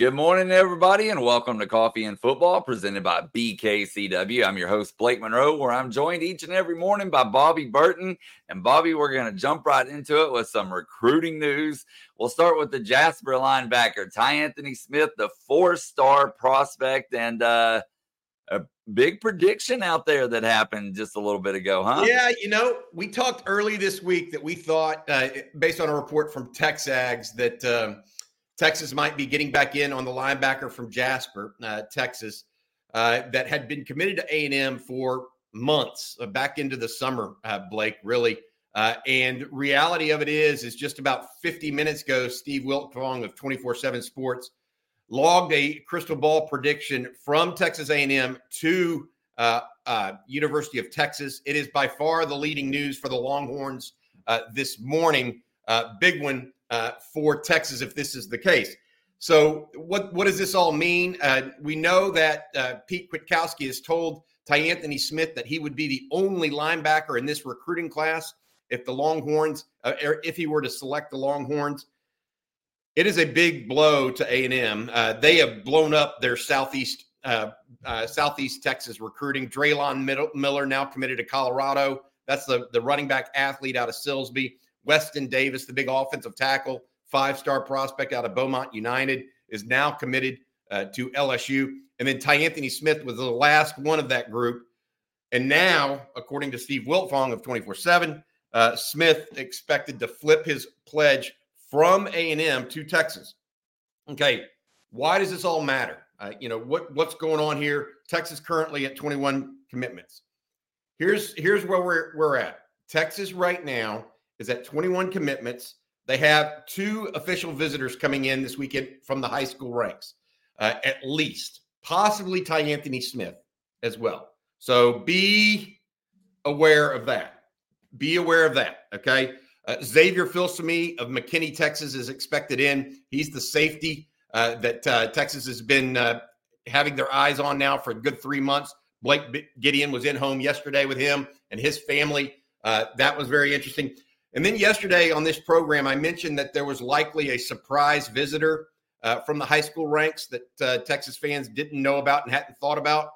Good morning, everybody, and welcome to Coffee and Football presented by BKCW. I'm your host, Blake Monroe, where I'm joined each and every morning by Bobby Burton. And Bobby, we're going to jump right into it with some recruiting news. We'll start with the Jasper linebacker, Ty Anthony Smith, the four star prospect, and uh, a big prediction out there that happened just a little bit ago, huh? Yeah, you know, we talked early this week that we thought, uh, based on a report from Texags, that. Um, Texas might be getting back in on the linebacker from Jasper, uh, Texas, uh, that had been committed to A and M for months, uh, back into the summer. Uh, Blake, really, uh, and reality of it is, is just about 50 minutes ago, Steve Wiltfong of 24/7 Sports logged a crystal ball prediction from Texas A&M to uh, University of Texas. It is by far the leading news for the Longhorns this morning. big one uh, for Texas if this is the case. So, what what does this all mean? Uh, we know that uh, Pete Kwiatkowski has told Ty Anthony Smith that he would be the only linebacker in this recruiting class if the Longhorns, uh, er, if he were to select the Longhorns. It is a big blow to A and M. Uh, they have blown up their southeast uh, southeast Texas recruiting. Drelon Miller now committed to Colorado. That's the the running back athlete out of Silsbee. Weston Davis, the big offensive tackle, five star prospect out of Beaumont United, is now committed uh, to LSU. And then Ty Anthony Smith was the last one of that group. And now, according to Steve Wiltfong of 24 uh, 7, Smith expected to flip his pledge from A&M to Texas. Okay, why does this all matter? Uh, you know what what's going on here? Texas currently at 21 commitments. Here's here's where we're we're at. Texas right now is at 21 commitments. They have two official visitors coming in this weekend from the high school ranks, uh, at least, possibly Ty Anthony Smith as well. So be aware of that. Be aware of that. Okay. Uh, Xavier Filsaime of McKinney, Texas, is expected in. He's the safety uh, that uh, Texas has been uh, having their eyes on now for a good three months. Blake Gideon was in home yesterday with him and his family. Uh, that was very interesting. And then yesterday on this program, I mentioned that there was likely a surprise visitor uh, from the high school ranks that uh, Texas fans didn't know about and hadn't thought about.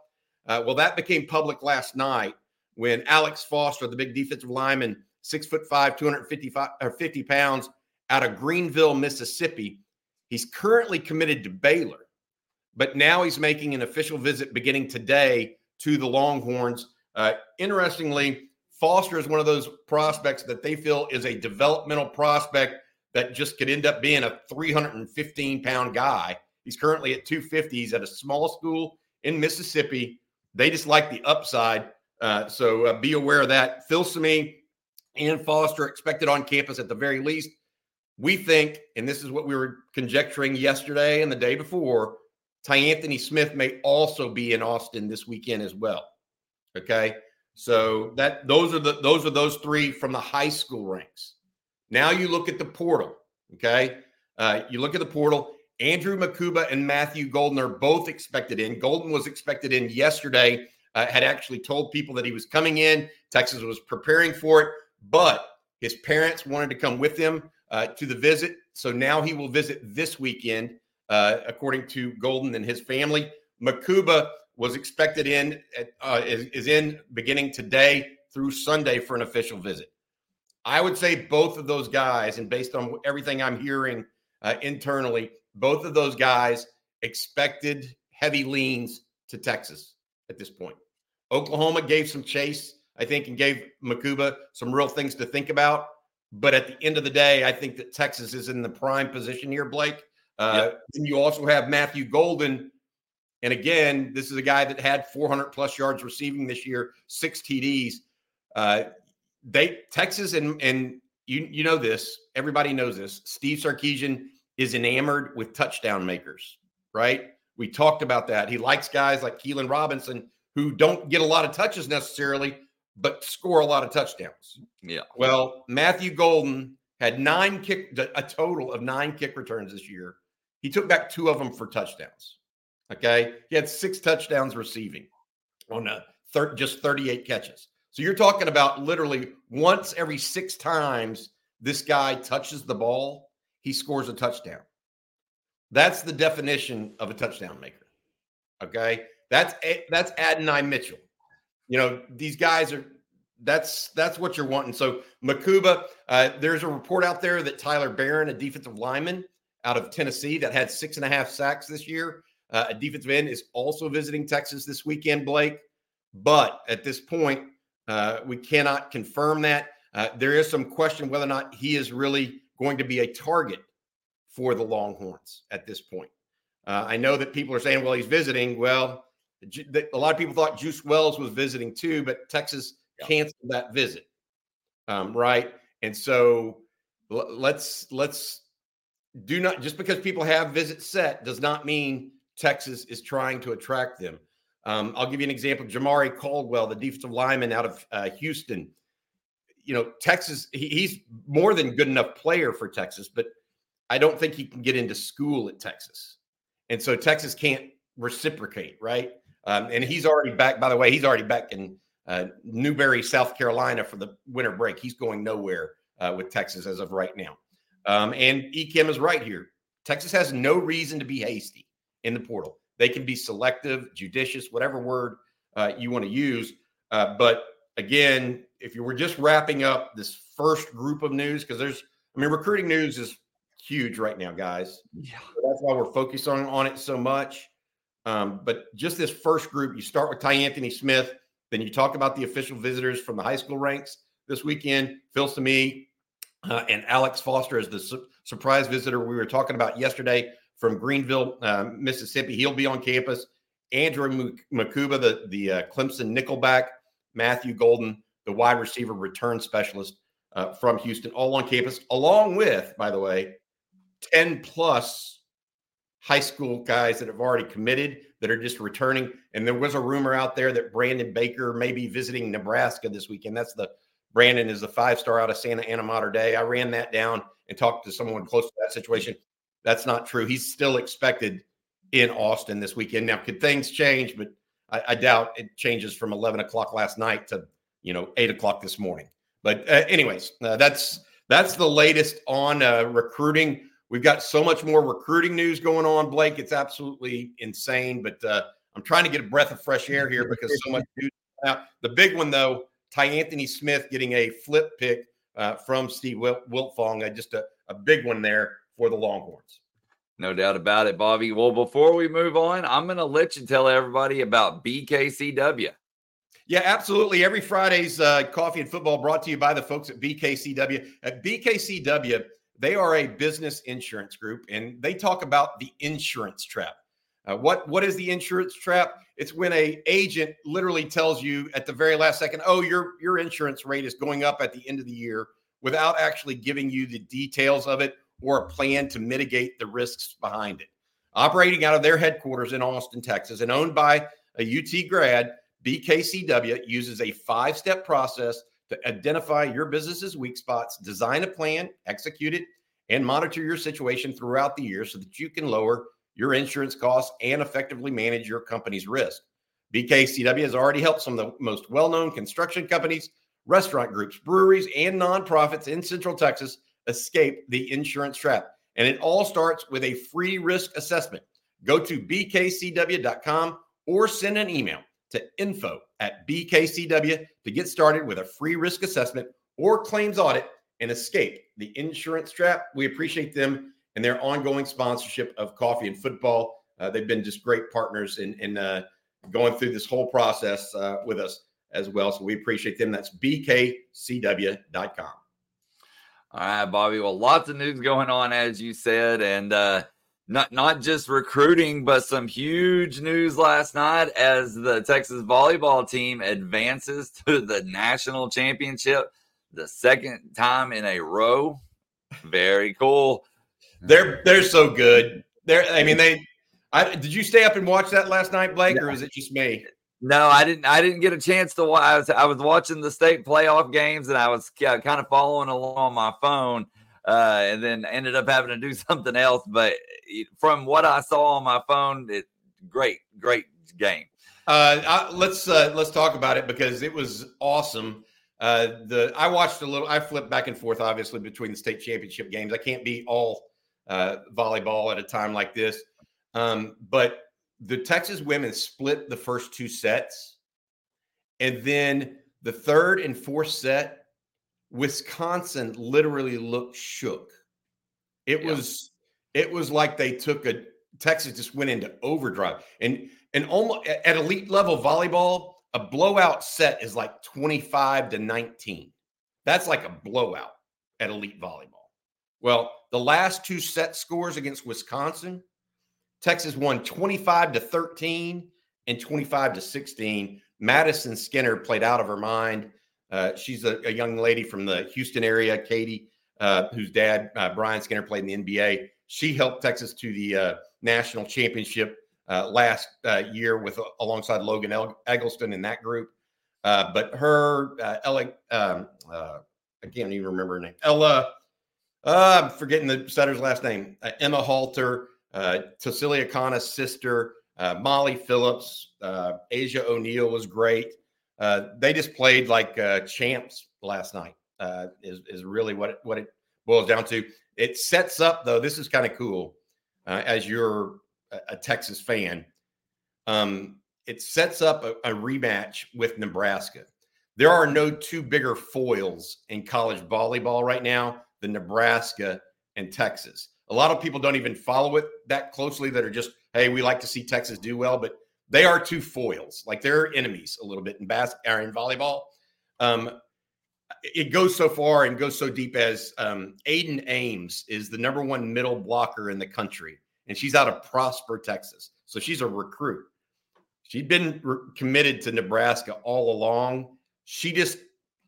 Uh, well, that became public last night when Alex Foster, the big defensive lineman, six foot five, 255 or 50 pounds, out of Greenville, Mississippi, he's currently committed to Baylor, but now he's making an official visit beginning today to the Longhorns. Uh, interestingly, Foster is one of those prospects that they feel is a developmental prospect that just could end up being a 315 pound guy. He's currently at 250. He's at a small school in Mississippi. They just like the upside. Uh, so uh, be aware of that. Filsaime and Foster expected on campus at the very least. We think, and this is what we were conjecturing yesterday and the day before, Ty Anthony Smith may also be in Austin this weekend as well. Okay. So that those are the those are those three from the high school ranks. Now you look at the portal. Okay, uh, you look at the portal. Andrew Mukuba and Matthew Golden are both expected in. Golden was expected in yesterday. Uh, had actually told people that he was coming in. Texas was preparing for it, but his parents wanted to come with him uh, to the visit. So now he will visit this weekend, uh, according to Golden and his family. Mukuba was expected in uh, is, is in beginning today through Sunday for an official visit. I would say both of those guys, and based on everything I'm hearing uh, internally, both of those guys expected heavy leans to Texas at this point. Oklahoma gave some chase, I think, and gave Mukuba some real things to think about. But at the end of the day, I think that Texas is in the prime position here, Blake. Uh, yep. And you also have Matthew Golden, and again, this is a guy that had 400 plus yards receiving this year, six TDs. Uh, they Texas and and you you know this. Everybody knows this. Steve Sarkisian is enamored with touchdown makers, right? We talked about that. He likes guys like Keilan Robinson who don't get a lot of touches necessarily, but score a lot of touchdowns. Yeah. Well, Matthew Golden had nine kick, a total of nine kick returns this year. He took back two of them for touchdowns. Okay. He had six touchdowns receiving on a thir- just 38 catches. So you're talking about literally once every six times this guy touches the ball, he scores a touchdown. That's the definition of a touchdown maker. Okay, that's that's Adonai Mitchell. You know these guys are. That's that's what you're wanting. So Mukuba, uh, there's a report out there that Tyler Baron, a defensive lineman out of Tennessee that had six and a half sacks this year, uh, a defensive end, is also visiting Texas this weekend. Blake, but at this point, uh, we cannot confirm that. Uh, there is some question whether or not he is really going to be a target for the Longhorns at this point. Uh, I know that people are saying, well, he's visiting. Well, a lot of people thought Juice Wells was visiting too, but Texas yeah. canceled that visit. Um, right. And so let's, let's do not, just because people have visits set does not mean Texas is trying to attract them. Um, I'll give you an example. Jamaree Caldwell, the defensive lineman out of uh, Houston. You know, Texas, he, he's more than good enough player for Texas, but I don't think he can get into school at Texas. And so Texas can't reciprocate, right? Um, and he's already back, by the way, he's already back in uh, Newberry, South Carolina for the winter break. He's going nowhere uh, with Texas as of right now. Um, and Ekim is right here. Texas has no reason to be hasty in the portal. They can be selective, judicious, whatever word uh, you want to use. Uh, but again, if you were just wrapping up this first group of news, because there's, I mean, recruiting news is huge right now, guys. Yeah. So that's why we're focused on, on it so much. Um, but just this first group, you start with Ty Anthony Smith, then you talk about the official visitors from the high school ranks this weekend, Filsaime uh, and Alex Foster as the su- surprise visitor we were talking about yesterday from Greenville, uh, Mississippi. He'll be on campus. Andrew Mukuba, the, the uh, Clemson nickelback, Matthew Golden, the wide receiver return specialist uh, from Houston, all on campus, along with, by the way, 10 plus high school guys that have already committed that are just returning. And there was a rumor out there that Brandon Baker may be visiting Nebraska this weekend. That's the Brandon is the five star out of Santa Ana Mater Dei. I ran that down and talked to someone close to that situation. That's not true. He's still expected in Austin this weekend. Now, could things change? But I, I doubt it changes from 11 o'clock last night to you know eight o'clock this morning. But uh, anyways, uh, that's that's the latest on uh, recruiting. We've got so much more recruiting news going on, Blake. It's absolutely insane. But uh, I'm trying to get a breath of fresh air here because so much news. Now, the big one though, Ty Anthony Smith getting a flip pick uh, from Steve Wiltfong, uh, just a, a big one there for the Longhorns. No doubt about it, Bobby. Well, before we move on, I'm going to let you tell everybody about BKCW. Yeah, absolutely. Every Friday's uh, coffee and football brought to you by the folks at BKCW. At BKCW, they are a business insurance group, and they talk about the insurance trap. Uh, what what is the insurance trap? It's when a agent literally tells you at the very last second, "Oh, your your insurance rate is going up at the end of the year," without actually giving you the details of it or a plan to mitigate the risks behind it. Operating out of their headquarters in Austin, Texas, and owned by a UT grad, BKCW uses a five step process to identify your business's weak spots, design a plan, execute it, and monitor your situation throughout the year so that you can lower your insurance costs and effectively manage your company's risk. BKCW has already helped some of the most well known construction companies, restaurant groups, breweries, and nonprofits in Central Texas escape the insurance trap. And it all starts with a free risk assessment. Go to bkcw.com or send an email to info at bkcw to get started with a free risk assessment or claims audit and escape the insurance trap. We appreciate them and their ongoing sponsorship of coffee and football. Uh, they've been just great partners in, in uh, going through this whole process uh, with us as well. So we appreciate them. That's bkcw.com. All right, Bobby. Well, lots of news going on, as you said, and uh, not not just recruiting, but some huge news last night as the Texas volleyball team advances to the national championship, the second time in a row. Very cool. They're they're so good. They're I mean they. I, did you stay up and watch that last night, Blake, or is it just me? No, I didn't. I didn't get a chance to watch. I was, I was watching the state playoff games, and I was kind of following along on my phone, uh, and then ended up having to do something else. But from what I saw on my phone, it great, great game. Uh, I, let's uh, let's talk about it because it was awesome. Uh, the I watched a little. I flipped back and forth, obviously, between the state championship games. I can't be all uh, volleyball at a time like this. Um, but the Texas women split the first two sets. And then the third and fourth set, Wisconsin literally looked shook. It yeah. was it was like they took a Texas just went into overdrive. And and almost at elite level volleyball, a blowout set is like 25 to 19. That's like a blowout at elite volleyball. Well, the last two set scores against Wisconsin, Texas won 25 to 13 and 25 to 16. Madisen Skinner played out of her mind. Uh, she's a, a, young lady from the Houston area, Katy, uh, whose dad, uh, Brian Skinner, played in the NBA. She helped Texas to the uh, national championship uh, last uh, year with alongside Logan Eggleston in that group. but her, Ella, um, I can't even remember her name. Ella, I'm forgetting the setter's last name. Emma Halter, uh, Cecilia Kana's sister, uh, Molly Phillips, uh, Asjia O'Neal was great. Uh, they just played like uh, champs last night. Is is really what it, what it boils down to. It sets up though. This is kind of cool. As you're a, a Texas fan, um, it sets up a, a rematch with Nebraska. There are no two bigger foils in college volleyball right now than Nebraska and Texas. A lot of people don't even follow it that closely that are just, hey, we like to see Texas do well, but they are two foils. Like they're enemies a little bit in bas- or in volleyball. Um, it goes so far and goes so deep as um, Ayden Ames is the number one middle blocker in the country, and she's out of Prosper, Texas. So she's a recruit. She'd been re- committed to Nebraska all along. She just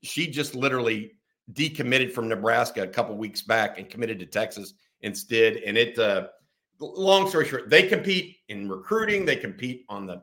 she just literally decommitted from Nebraska a couple weeks back and committed to Texas instead. And it, uh, long story short, they compete in recruiting. They compete on the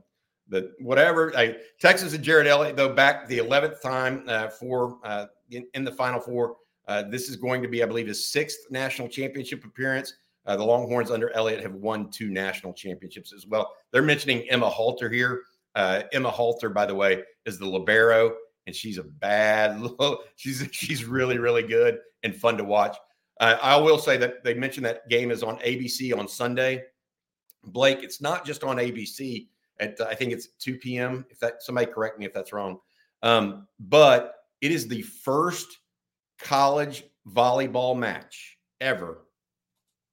the whatever. I, Texas and Jerritt Elliott though back the eleventh time uh, for uh, in, in, the Final Four. Uh, this is going to be, I believe, his sixth national championship appearance. Uh, the Longhorns under Elliott have won two national championships as well. They're mentioning Emma Halter here. Uh, Emma Halter, by the way, is the libero, and she's a bad. she's she's really really good and fun to watch. Uh, I will say that they mentioned that game is on ABC on Sunday. Blake, it's not just on ABC at I think it's 2 p.m. If that somebody correct me if that's wrong, um, but it is the first college volleyball match ever.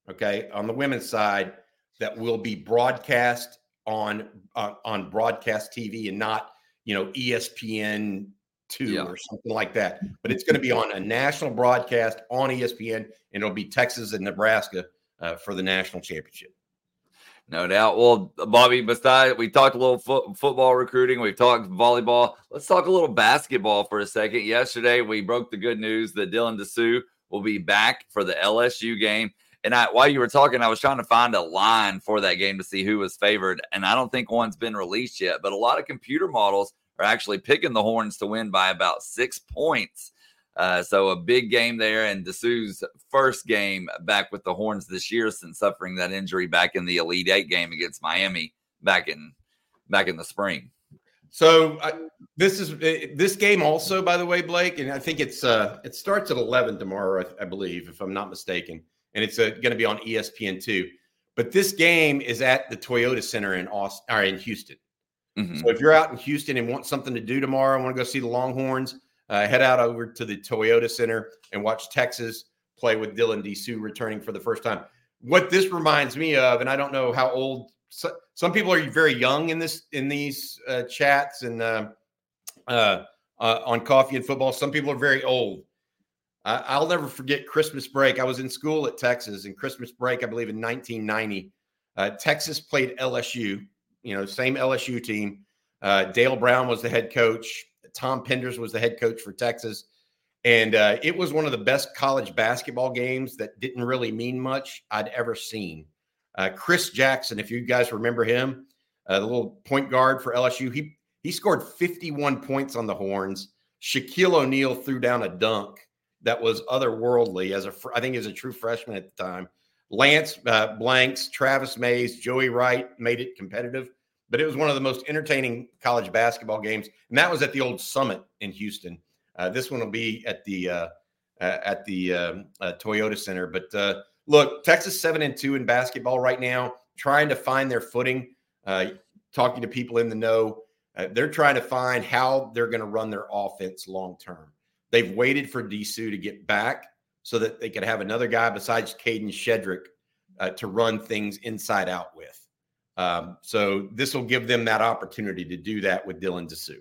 Okay, on the women's side that will be broadcast on uh, on broadcast TV and not you know ESPN two yeah. or something like that. But it's going to be on a national broadcast on ESPN, and it'll be Texas and Nebraska uh, for the national championship. No doubt. Well, Bobby, besides we talked a little fo- football recruiting, we've talked volleyball. Let's talk a little basketball for a second. Yesterday, we broke the good news that Dylan Disu will be back for the LSU game. And I, while you were talking, I was trying to find a line for that game to see who was favored, and I don't think one's been released yet. But a lot of computer models are actually picking the Horns to win by about six points. Uh, so a big game there, and Disu's first game back with the Horns this year since suffering that injury back in the Elite Eight game against Miami back in back in the spring. So uh, this is uh, this game also, by the way, Blake, and I think it's uh, it starts at eleven tomorrow, I, I believe, if I'm not mistaken, and it's uh, going to be on ESPN two. But this game is at the Toyota Center in Austin or in Houston. Mm-hmm. So if you're out in Houston and want something to do tomorrow, I want to go see the Longhorns, uh, head out over to the Toyota Center and watch Texas play with Dylan Disu returning for the first time. What this reminds me of, and I don't know how old so, some people are very young in this in these uh, chats and uh, uh, uh on coffee and football. Some people are very old. I'll never forget Christmas break. I was in school at Texas, and Christmas break, I believe in 1990, uh, Texas played LSU you know, same LSU team. Uh, Dale Brown was the head coach. Tom Penders was the head coach for Texas. And uh, it was one of the best college basketball games that didn't really mean much I'd ever seen. Uh, Chris Jackson, if you guys remember him, uh, the little point guard for LSU, he he scored 51 points on the Horns. Shaquille O'Neal threw down a dunk that was otherworldly as a I think as a true freshman at the time. Lance uh, Blanks, Travis Mays, Joey Wright made it competitive, but it was one of the most entertaining college basketball games, and that was at the old Summit in Houston. Uh, this one will be at the uh, at the um, uh, Toyota Center. But uh, look, Texas seven and two in basketball right now, trying to find their footing. Uh, talking to people in the know, uh, they're trying to find how they're going to run their offense long term. They've waited for Disu to get back so that they could have another guy besides Kadin Shedrick uh, to run things inside out with. Um, so this will give them that opportunity to do that with Dylan Disu.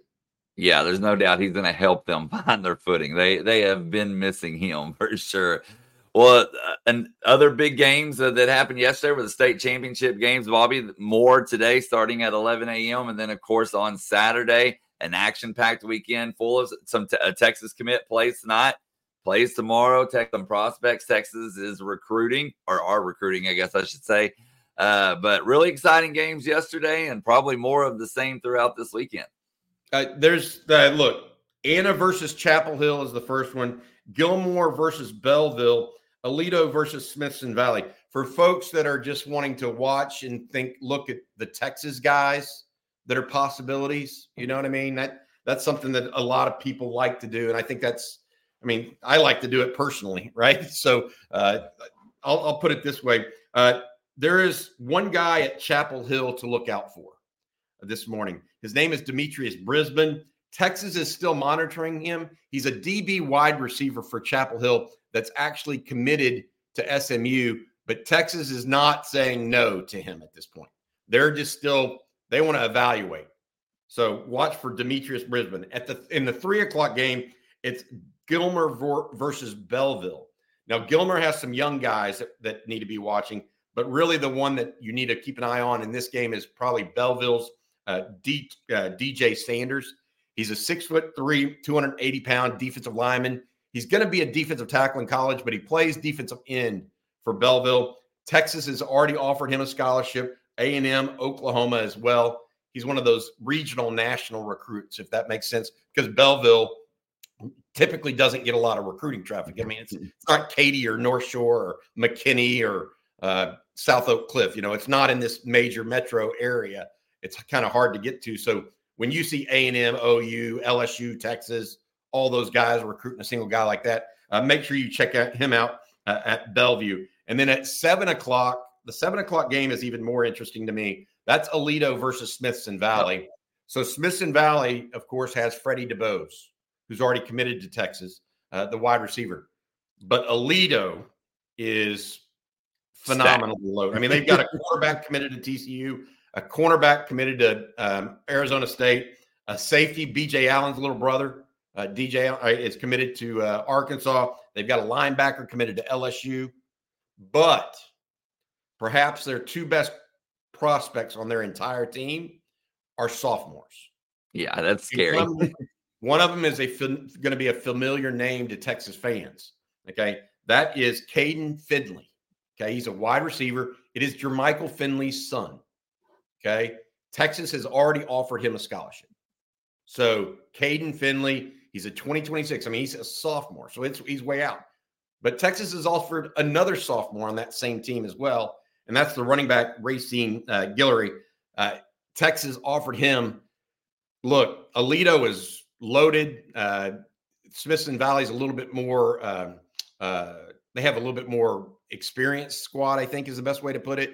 Yeah, there's no doubt he's going to help them find their footing. They they have been missing him for sure. Well, uh, and other big games uh, that happened yesterday were the state championship games. Bobby, more today starting at 11 a.m. And then, of course, on Saturday, an action packed weekend full of some t- Texas commit plays tonight, plays tomorrow. Texas prospects. Texas is recruiting or are recruiting, I guess I should say. Uh, but really exciting games yesterday, and probably more of the same throughout this weekend. Uh, there's uh, look, Anna versus Chapel Hill is the first one. Gilmer versus Bellville. Aledo versus Smithson Valley. For folks that are just wanting to watch and think, look at the Texas guys that are possibilities. You know what I mean? That that's something that a lot of people like to do, and I think that's. I mean, I like to do it personally, right? So uh, I'll, I'll put it this way: uh, there is one guy at Chapel Hill to look out for this morning. His name is Demetrius Brisbane. Texas is still monitoring him. He's a DB wide receiver for Chapel Hill that's actually committed to SMU, but Texas is not saying no to him at this point. They're just still they want to evaluate. So watch for Demetrius Brisbane at the in the three o'clock game. It's Gilmer versus Bellville. Now Gilmer has some young guys that, that need to be watching, but really the one that you need to keep an eye on in this game is probably Bellville's uh, D, uh, DJ Sanders. He's a six foot three, 280 pound defensive lineman. He's going to be a defensive tackle in college, but he plays defensive end for Bellville. Texas has already offered him a scholarship. A&M, Oklahoma as well. He's one of those regional national recruits, if that makes sense, because Belleville typically doesn't get a lot of recruiting traffic. I mean, it's, it's not Katy or North Shore or McKinney or uh, South Oak Cliff. You know, it's not in this major metro area. It's kind of hard to get to. So when you see A&M, OU, LSU, Texas, all those guys recruiting a single guy like that. Uh, make sure you check out, him out uh, at Bellevue. And then at seven o'clock, the seven o'clock game is even more interesting to me. That's Aledo versus Smithson Valley. So Smithson Valley, of course, has Freddie Dubose, who's already committed to Texas, uh, the wide receiver. But Aledo is phenomenally low. I mean, they've got a quarterback committed to TCU, a cornerback committed to um, Arizona State, a safety, BJ Allen's little brother, uh, DJ uh, is committed to uh, Arkansas. They've got a linebacker committed to LSU, but perhaps their two best prospects on their entire team are sophomores. Yeah, that's scary. One of them, one of them is a going to be a familiar name to Texas fans. Okay, that is Caden Finley. Okay, he's a wide receiver. It is Jermichael Finley's son. Okay, Texas has already offered him a scholarship. So Caden Finley He's a 2026. I mean, he's a sophomore, so it's he's way out. But Texas has offered another sophomore on that same team as well, and that's the running back Racine uh, Guillory. Uh, Texas offered him. Look, Aledo is loaded. Uh, Smithson Valley's a little bit more. Uh, uh, they have a little bit more experienced squad. I think is the best way to put it.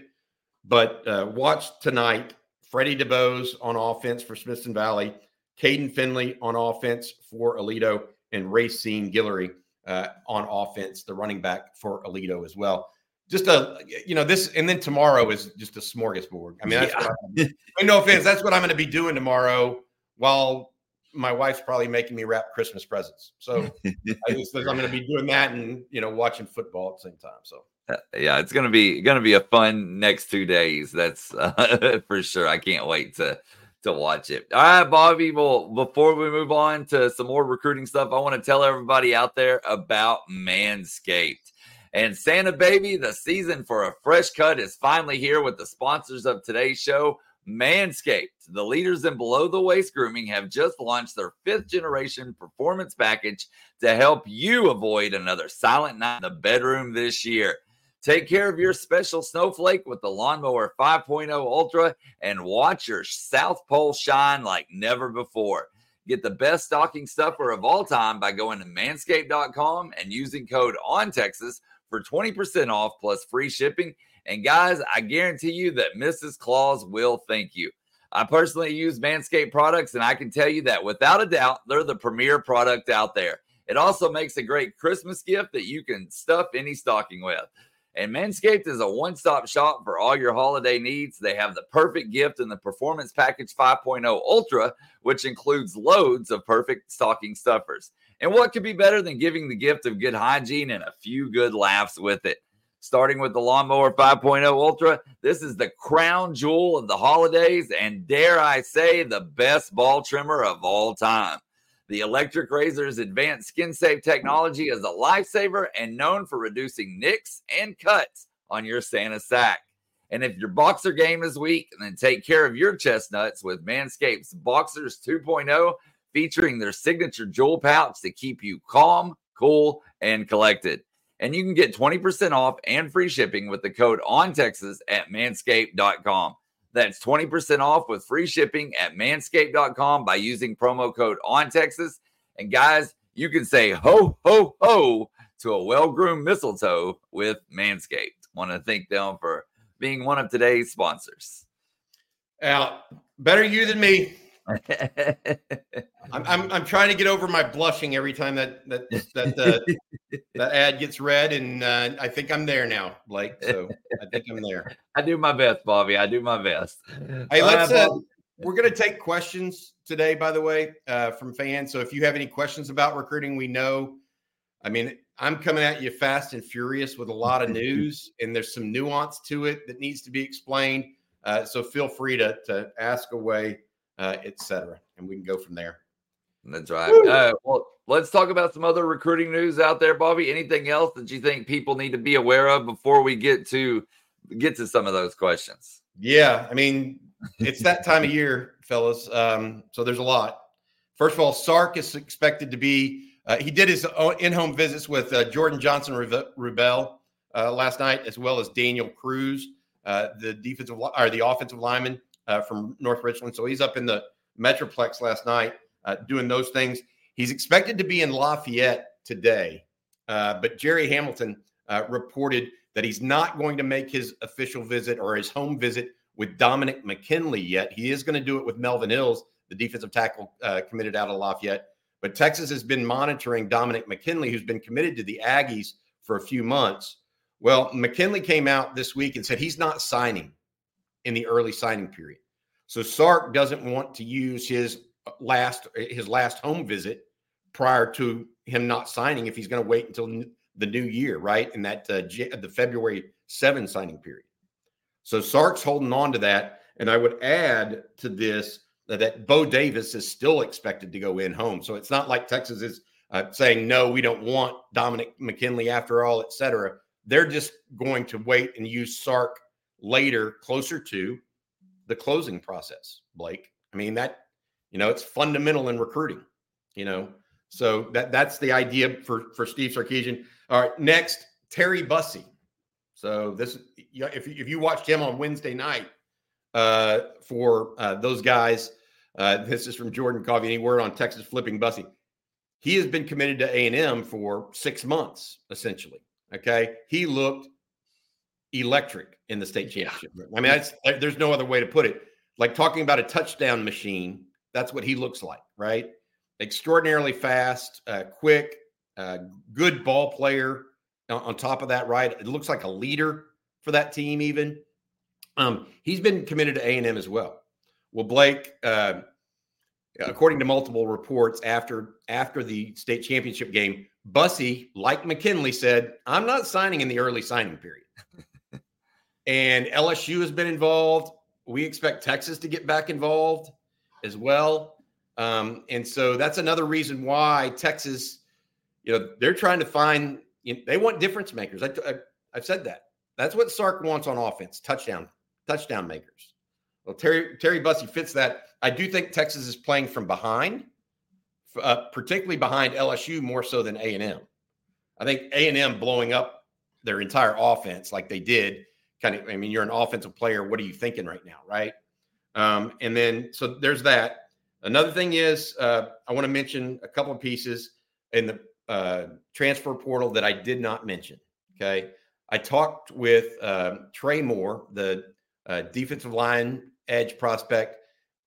But uh, watch tonight. Freddie Dubose on offense for Smithson Valley. Caden Finley on offense for Aledo, and Racine Guillory uh, on offense, the running back for Aledo as well. Just a, you know, this, and then tomorrow is just a smorgasbord. I mean, that's yeah. I'm, no offense, that's what I'm going to be doing tomorrow while my wife's probably making me wrap Christmas presents. So I am going to be doing that and, you know, watching football at the same time. So. Uh, yeah, it's gonna be gonna be a fun next two days. That's uh, for sure. I can't wait to to watch it. All right, Bobby. Well, before we move on to some more recruiting stuff, I want to tell everybody out there about Manscaped. And Santa Baby, the season for a fresh cut is finally here with the sponsors of today's show. Manscaped, the leaders in below the waist grooming, have just launched their fifth generation performance package to help you avoid another silent night in the bedroom this year. Take care of your special snowflake with the Lawnmower 5.0 Ultra and watch your South Pole shine like never before. Get the best stocking stuffer of all time by going to manscaped.com and using code ON Texas for 20% off plus free shipping. And guys, I guarantee you that Mrs. Claus will thank you. I personally use Manscaped products, and I can tell you that without a doubt, they're the premier product out there. It also makes a great Christmas gift that you can stuff any stocking with. And Manscaped is a one stop shop for all your holiday needs. They have the perfect gift in the Performance Package 5.0 Ultra, which includes loads of perfect stocking stuffers. And what could be better than giving the gift of good hygiene and a few good laughs with it? Starting with the Lawnmower 5.0 Ultra, this is the crown jewel of the holidays, and dare I say, the best ball trimmer of all time. The electric razor's advanced skin safe technology is a lifesaver and known for reducing nicks and cuts on your Santa sack. And if your boxer game is weak, then take care of your chestnuts with Manscaped's Boxers 2.0, featuring their signature jewel pouch to keep you calm, cool, and collected. And you can get 20% off and free shipping with the code on Texas at manscaped.com. That's 20% off with free shipping at manscaped.com by using promo code on Texas. And guys, you can say ho, ho, ho to a well groomed mistletoe with Manscaped. Want to thank them for being one of today's sponsors. Al, better you than me. I'm, I'm, I'm trying to get over my blushing every time that that that uh, that ad gets read, and uh, I think I'm there now, Blake. So I think I'm there. I do my best, Bobby. I do my best. Hey, let's. Uh, we're going to take questions today, by the way, uh, from fans. So if you have any questions about recruiting, we know. I mean, I'm coming at you fast and furious with a lot of news, and there's some nuance to it that needs to be explained. Uh, so feel free to to ask away uh, etc. And we can go from there. That's right. Uh, well, let's talk about some other recruiting news out there, Bobby. Anything else that you think people need to be aware of before we get to get to some of those questions? Yeah, I mean, it's that time of year, fellas. Um, so there's a lot. First of all, Sark is expected to be. Uh, he did his in-home visits with uh, Jordon Johnson Rubell uh, last night, as well as Daniel Cruz, uh, the defensive or the offensive lineman uh, from North Richland. So he's up in the Metroplex last night uh, doing those things. He's expected to be in Lafayette today, uh, but Jerry Hamilton uh, reported that he's not going to make his official visit or his home visit with Dominic McKinley yet. He is going to do it with Melvin Hills, the defensive tackle uh, committed out of Lafayette. But Texas has been monitoring Dominic McKinley, who's been committed to the Aggies for a few months. Well, McKinley came out this week and said he's not signing in the early signing period. So Sark doesn't want to use his last his last home visit prior to him not signing if he's going to wait until the new year, right? In that uh, the February 7 signing period. So Sark's holding on to that. And I would add to this that, that Bo Davis is still expected to go in home. So it's not like Texas is uh, saying, no, we don't want Dominic McKinley after all, et cetera. They're just going to wait and use Sark later, closer to the closing process, Blake. I mean, that, you know, it's fundamental in recruiting, you know. So that that's the idea for for Steve Sarkisian. All right, next, Terry Bussey. So this if if you watched him on Wednesday night uh, for uh, those guys, uh, this is from Jordan Coffee. Any word on Texas flipping Bussey? He has been committed to A and M for six months, essentially. Okay, he looked electric in the state championship. Yeah. I mean, there's no other way to put it. Like talking about a touchdown machine, that's what he looks like, right? Extraordinarily fast, uh, quick, uh, good ball player. On, on, top of that, right? It looks like a leader for that team. Even um, he's been committed to A and M as well. Well, Blake, uh, according to multiple reports after after the state championship game, Bussey, like McKinley, said, "I'm not signing in the early signing period." and LSU has been involved. We expect Texas to get back involved as well. Um, and so that's another reason why Texas, you know, they're trying to find, you know, they want difference makers. I, I, I've said that. That's what Sark wants on offense touchdown, touchdown makers. Well, Terry, Terry Bussey fits that. I do think Texas is playing from behind, uh, particularly behind LSU more so than A&M. I think A&M blowing up their entire offense like they did kind of, I mean, you're an offensive player. What are you thinking right now? Right. Um, and then, so there's that. Another thing is, uh, I want to mention a couple of pieces in the uh, transfer portal that I did not mention. Okay. I talked with uh, Trey Moore, the uh, defensive line edge prospect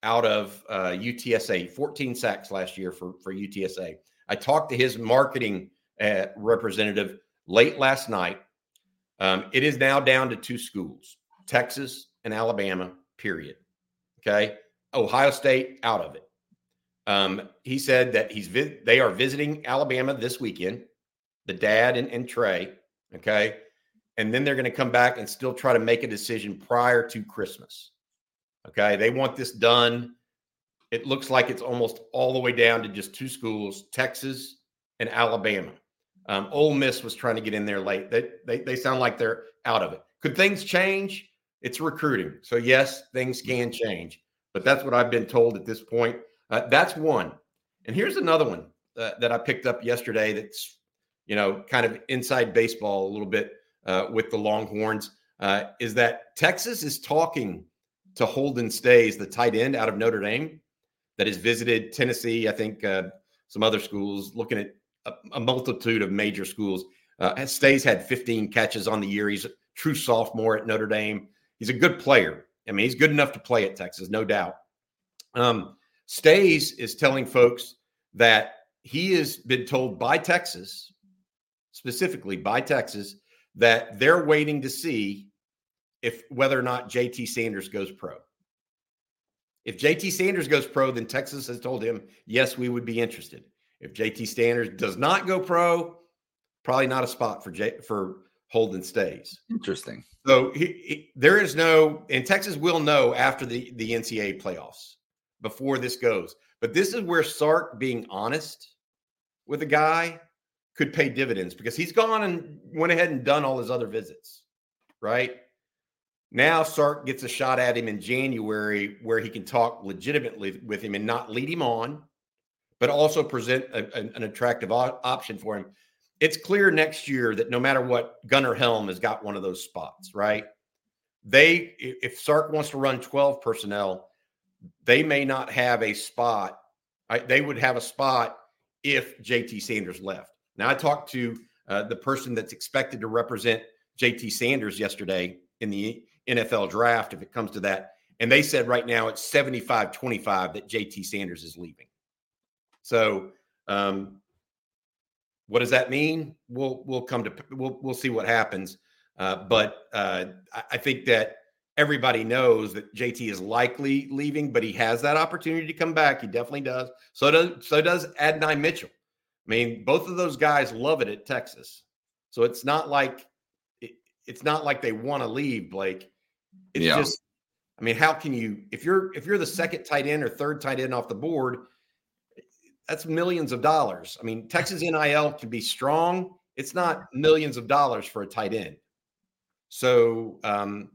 out of uh, UTSA, 14 sacks last year for, for UTSA. I talked to his marketing uh, representative late last night. Um, it is now down to two schools Texas and Alabama, period. Okay. Ohio State out of it. Um, he said that he's vi- they are visiting Alabama this weekend, the dad and, and Trey. Okay. And then they're going to come back and still try to make a decision prior to Christmas. Okay. They want this done. It looks like it's almost all the way down to just two schools, Texas and Alabama. Um, Ole Miss was trying to get in there late. They, they, they sound like they're out of it. Could things change? It's recruiting. So, yes, things can change. But that's what I've been told at this point. Uh, that's one. And here's another one uh, that I picked up yesterday that's, you know, kind of inside baseball a little bit uh, with the Longhorns uh, is that Texas is talking to Holden Staes, the tight end out of Notre Dame that has visited Tennessee, I think uh, some other schools, looking at a, multitude of major schools. Uh, Staes had 15 catches on the year. He's a true sophomore at Notre Dame. He's a good player. I mean, he's good enough to play at Texas, no doubt. Um, Staes is telling folks that he has been told by Texas, specifically by Texas, that they're waiting to see if whether or not JT Sanders goes pro. If JT Sanders goes pro, then Texas has told him, yes, we would be interested. If JT Standards does not go pro, probably not a spot for J, for Holden Staes. Interesting. So he, he, there is no, and Texas will know after the the NCAA playoffs before this goes. But this is where Sark being honest with a guy could pay dividends because he's gone and went ahead and done all his other visits, right? Now Sark gets a shot at him in January where he can talk legitimately with him and not lead him on, but also present a, an attractive option for him it's clear next year that no matter what, Gunnar Helm has got one of those spots, right? They, if Sark wants to run 12 personnel, they may not have a spot. I, they would have a spot if JT Sanders left. Now, I talked to uh, the person that's expected to represent JT Sanders yesterday in the NFL draft, if it comes to that. And they said right now it's 75 25 that JT Sanders is leaving. So, um, what does that mean? We'll we'll come to we'll we'll see what happens. Uh, but uh, I think that everybody knows that JT is likely leaving, but he has that opportunity to come back. He definitely does. So does so does Adonai Mitchell. I mean, both of those guys love it at Texas. So it's not like it, it's not like they want to leave, Blake. It's yeah. just, I mean, how can you if you're if you're the second tight end or third tight end off the board? That's millions of dollars. I mean, Texas NIL can be strong. It's not millions of dollars for a tight end. So, um,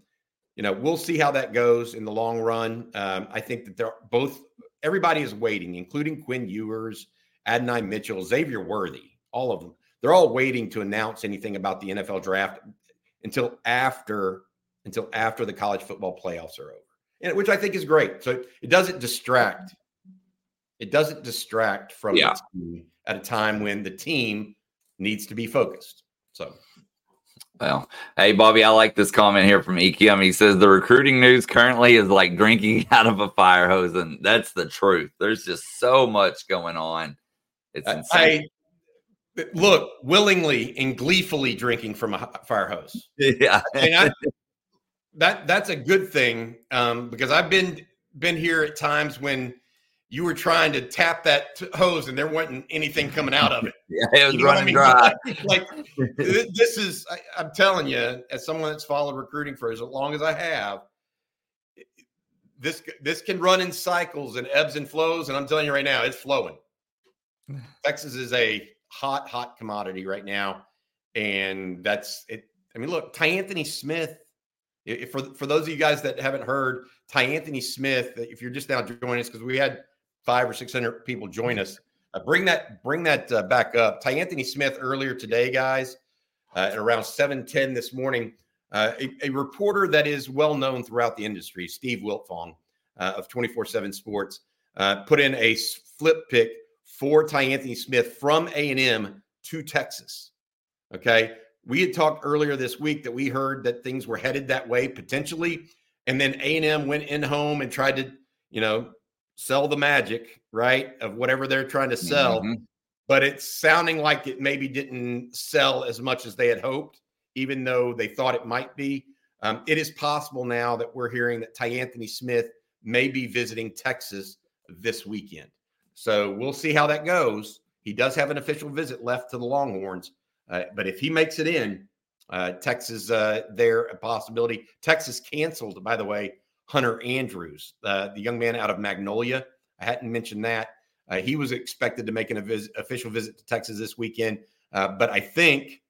you know, we'll see how that goes in the long run. Um, I think that they're both, everybody is waiting, including Quinn Ewers, Adonai Mitchell, Xavier Worthy, all of them. They're all waiting to announce anything about the NFL draft until after until after the college football playoffs are over, and, which I think is great. So it doesn't distract it doesn't distract from yeah. at a time when the team needs to be focused. So, well, hey, Bobby, I like this comment here from EQM. He says the recruiting news currently is like drinking out of a fire hose, and that's the truth. There's just so much going on. It's insane. I, look, willingly and gleefully drinking from a fire hose. Yeah, I, that that's a good thing um, because I've been been here at times when you were trying to tap that hose and there wasn't anything coming out of it. yeah, it was you know running I mean? dry. like this is, I, I'm telling you, as someone that's followed recruiting for as long as I have, this this can run in cycles and ebbs and flows. And I'm telling you right now, it's flowing. Texas is a hot, hot commodity right now, and that's it. I mean, look, Ty Anthony Smith. If for for those of you guys that haven't heard, Ty Anthony Smith, if you're just now joining us, because we had five or six hundred people join us. Uh, bring that bring that uh, back up. Ty Anthony Smith earlier today, guys, uh, at around seven ten this morning. Uh, a, a, reporter that is well known throughout the industry, Steve Wiltfong uh, of twenty four seven Sports, uh, put in a flip pick for Ty Anthony Smith from A and M to Texas. Okay, we had talked earlier this week that we heard that things were headed that way potentially, and then A and M went in home and tried to, you know, sell the magic right of whatever they're trying to sell. Mm-hmm. But it's sounding like it maybe didn't sell as much as they had hoped, even though they thought it might be. Um, it is possible now that we're hearing that Tyanthony Smith may be visiting Texas this weekend. So we'll see how that goes. He does have an official visit left to the Longhorns, uh, but if he makes it in, uh, Texas, uh, there a possibility. Texas canceled, by the way, Hunter Andrews, uh, the young man out of Magnolia. I hadn't mentioned that. Uh, he was expected to make an official visit to Texas this weekend, uh, but I think,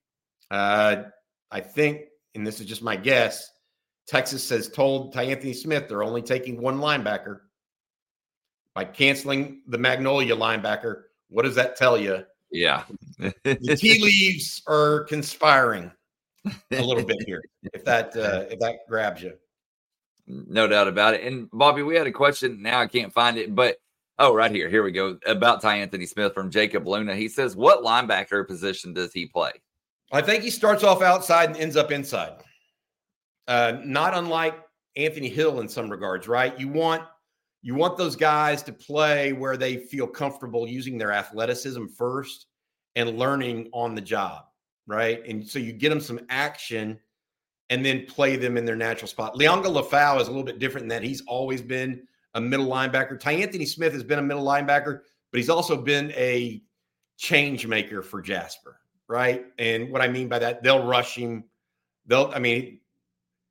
I think, and this is just my guess, Texas has told Tyanthony Smith they're only taking one linebacker. By canceling the Magnolia linebacker, what does that tell you? Yeah. the tea leaves are conspiring a little bit here. If that uh, if that grabs you. No doubt about it. And Bobby, we had a question. Now I can't find it, but oh, right here. Here we go. About Tyanthony Smith from Jacob Luna. He says, What linebacker position does he play? I think he starts off outside and ends up inside. Uh, not unlike Anthony Hill in some regards, right? You want you want those guys to play where they feel comfortable using their athleticism first and learning on the job, right? And so you get them some action and then play them in their natural spot. Liona Lefau is a little bit different in that he's always been a middle linebacker. Tyanthony Smith has been a middle linebacker, but he's also been a change maker for Jasper, right? And what I mean by that, they'll rush him. They'll, I mean,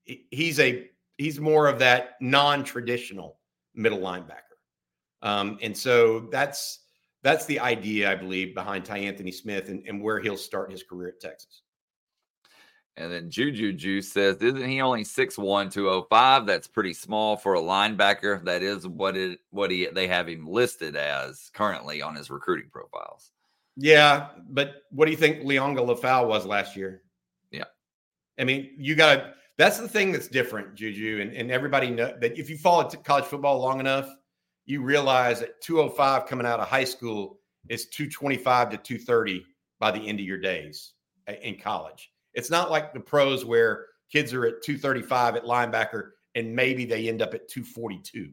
he's a he's more of that non-traditional middle linebacker. Um, and so that's that's the idea, I believe, behind Tyanthony Smith and, and where he'll start his career at Texas. And then Juju Juice says, isn't he only 6'1, 205? That's pretty small for a linebacker. That is what it what he they have him listed as currently on his recruiting profiles. Yeah, but what do you think Liona Lefau was last year? Yeah. I mean, you got that's the thing that's different, Juju, and, and everybody know that if you follow college football long enough, you realize that 205 coming out of high school is 225 to 230 by the end of your days uh, in college. It's not like the pros where kids are at 235 at linebacker and maybe they end up at 242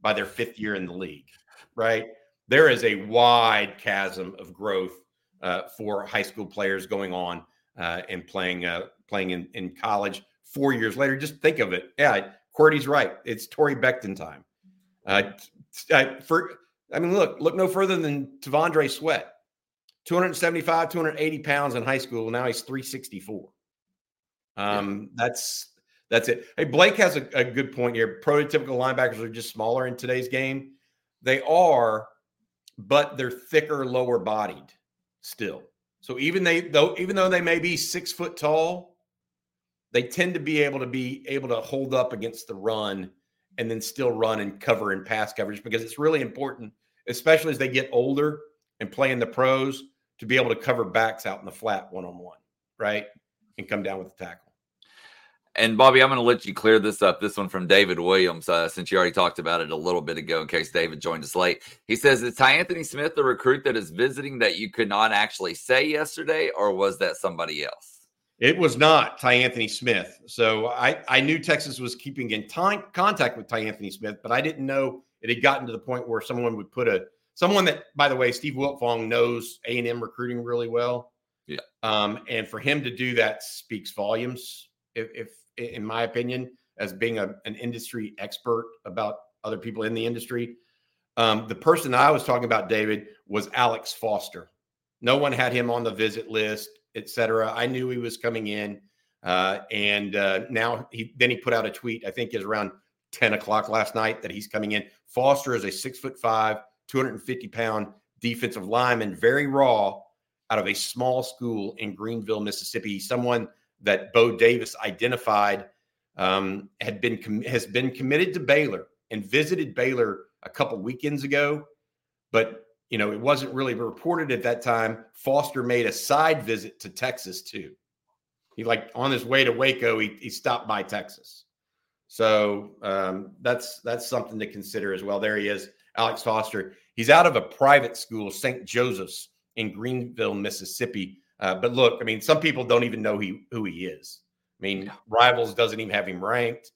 by their fifth year in the league, right? There is a wide chasm of growth uh, for high school players going on uh, and playing uh, playing in, in college four years later. Just think of it. Yeah, QWERTY's right. It's Torre Becton time. Uh, for I mean, look, look no further than T'Vondre Sweat, 275, 280 pounds in high school. Now he's 364. Um, yeah. That's that's it. Hey, Blake has a, a good point here. Prototypical linebackers are just smaller in today's game. They are, but they're thicker, lower bodied still. So even they though even though they may be six foot tall, they tend to be able to be able to hold up against the run and then still run and cover in pass coverage because it's really important, especially as they get older and play in the pros, to be able to cover backs out in the flat one on one, right? And come down with the tackle. And Bobby, I'm going to let you clear this up. This one from David Williams, uh, since you already talked about it a little bit ago, in case David joined us late. He says, Is Tyanthony Smith the recruit that is visiting that you could not actually say yesterday, or was that somebody else? It was not Tyanthony Smith. So I, I knew Texas was keeping in time, contact with Tyanthony Smith, but I didn't know it had gotten to the point where someone would put a someone that, by the way, Steve Wiltfong knows A and M recruiting really well. Yeah. Um, and for him to do that speaks volumes, if, if in my opinion, as being a, an industry expert about other people in the industry. Um, the person I was talking about, David, was Alex Foster. No one had him on the visit list etc. I knew he was coming in, uh, and uh, now he then he put out a tweet. I think is around ten o'clock last night that he's coming in. Foster is a six foot five, two hundred and fifty pound defensive lineman, very raw, out of a small school in Greenville, Mississippi. Someone that Bo Davis identified um, had been com- has been committed to Baylor and visited Baylor a couple weekends ago, but you know, it wasn't really reported at that time. Foster made a side visit to Texas too. He like on his way to Waco, he, he stopped by Texas. So um, that's that's something to consider as well. There he is, Alex Foster. He's out of a private school, St. Joseph's in Greenville, Mississippi. Uh, but look, I mean, some people don't even know he, who he is. I mean. Rivals doesn't even have him ranked.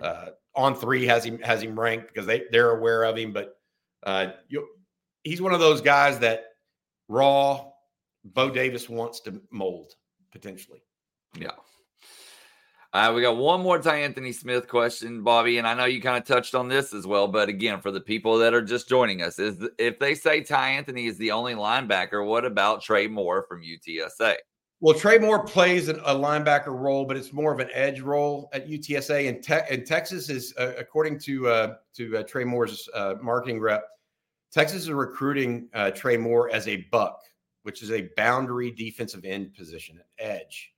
Uh, On3 has him has him ranked because they they're aware of him. But uh, you, he's one of those guys that raw Bo Davis wants to mold potentially. Yeah. Uh, we got one more Tyanthony Smith question, Bobby, and I know you kind of touched on this as well. But again, for the people that are just joining us, is if they say Tyanthony is the only linebacker, what about Trey Moore from UTSA? Well, Trey Moore plays a linebacker role, but it's more of an edge role at UTSA. And, te- and Texas is, uh, according to uh, to uh, Trey Moore's uh, marketing rep, Texas is recruiting uh, Trey Moore as a buck, which is a boundary defensive end position, edge.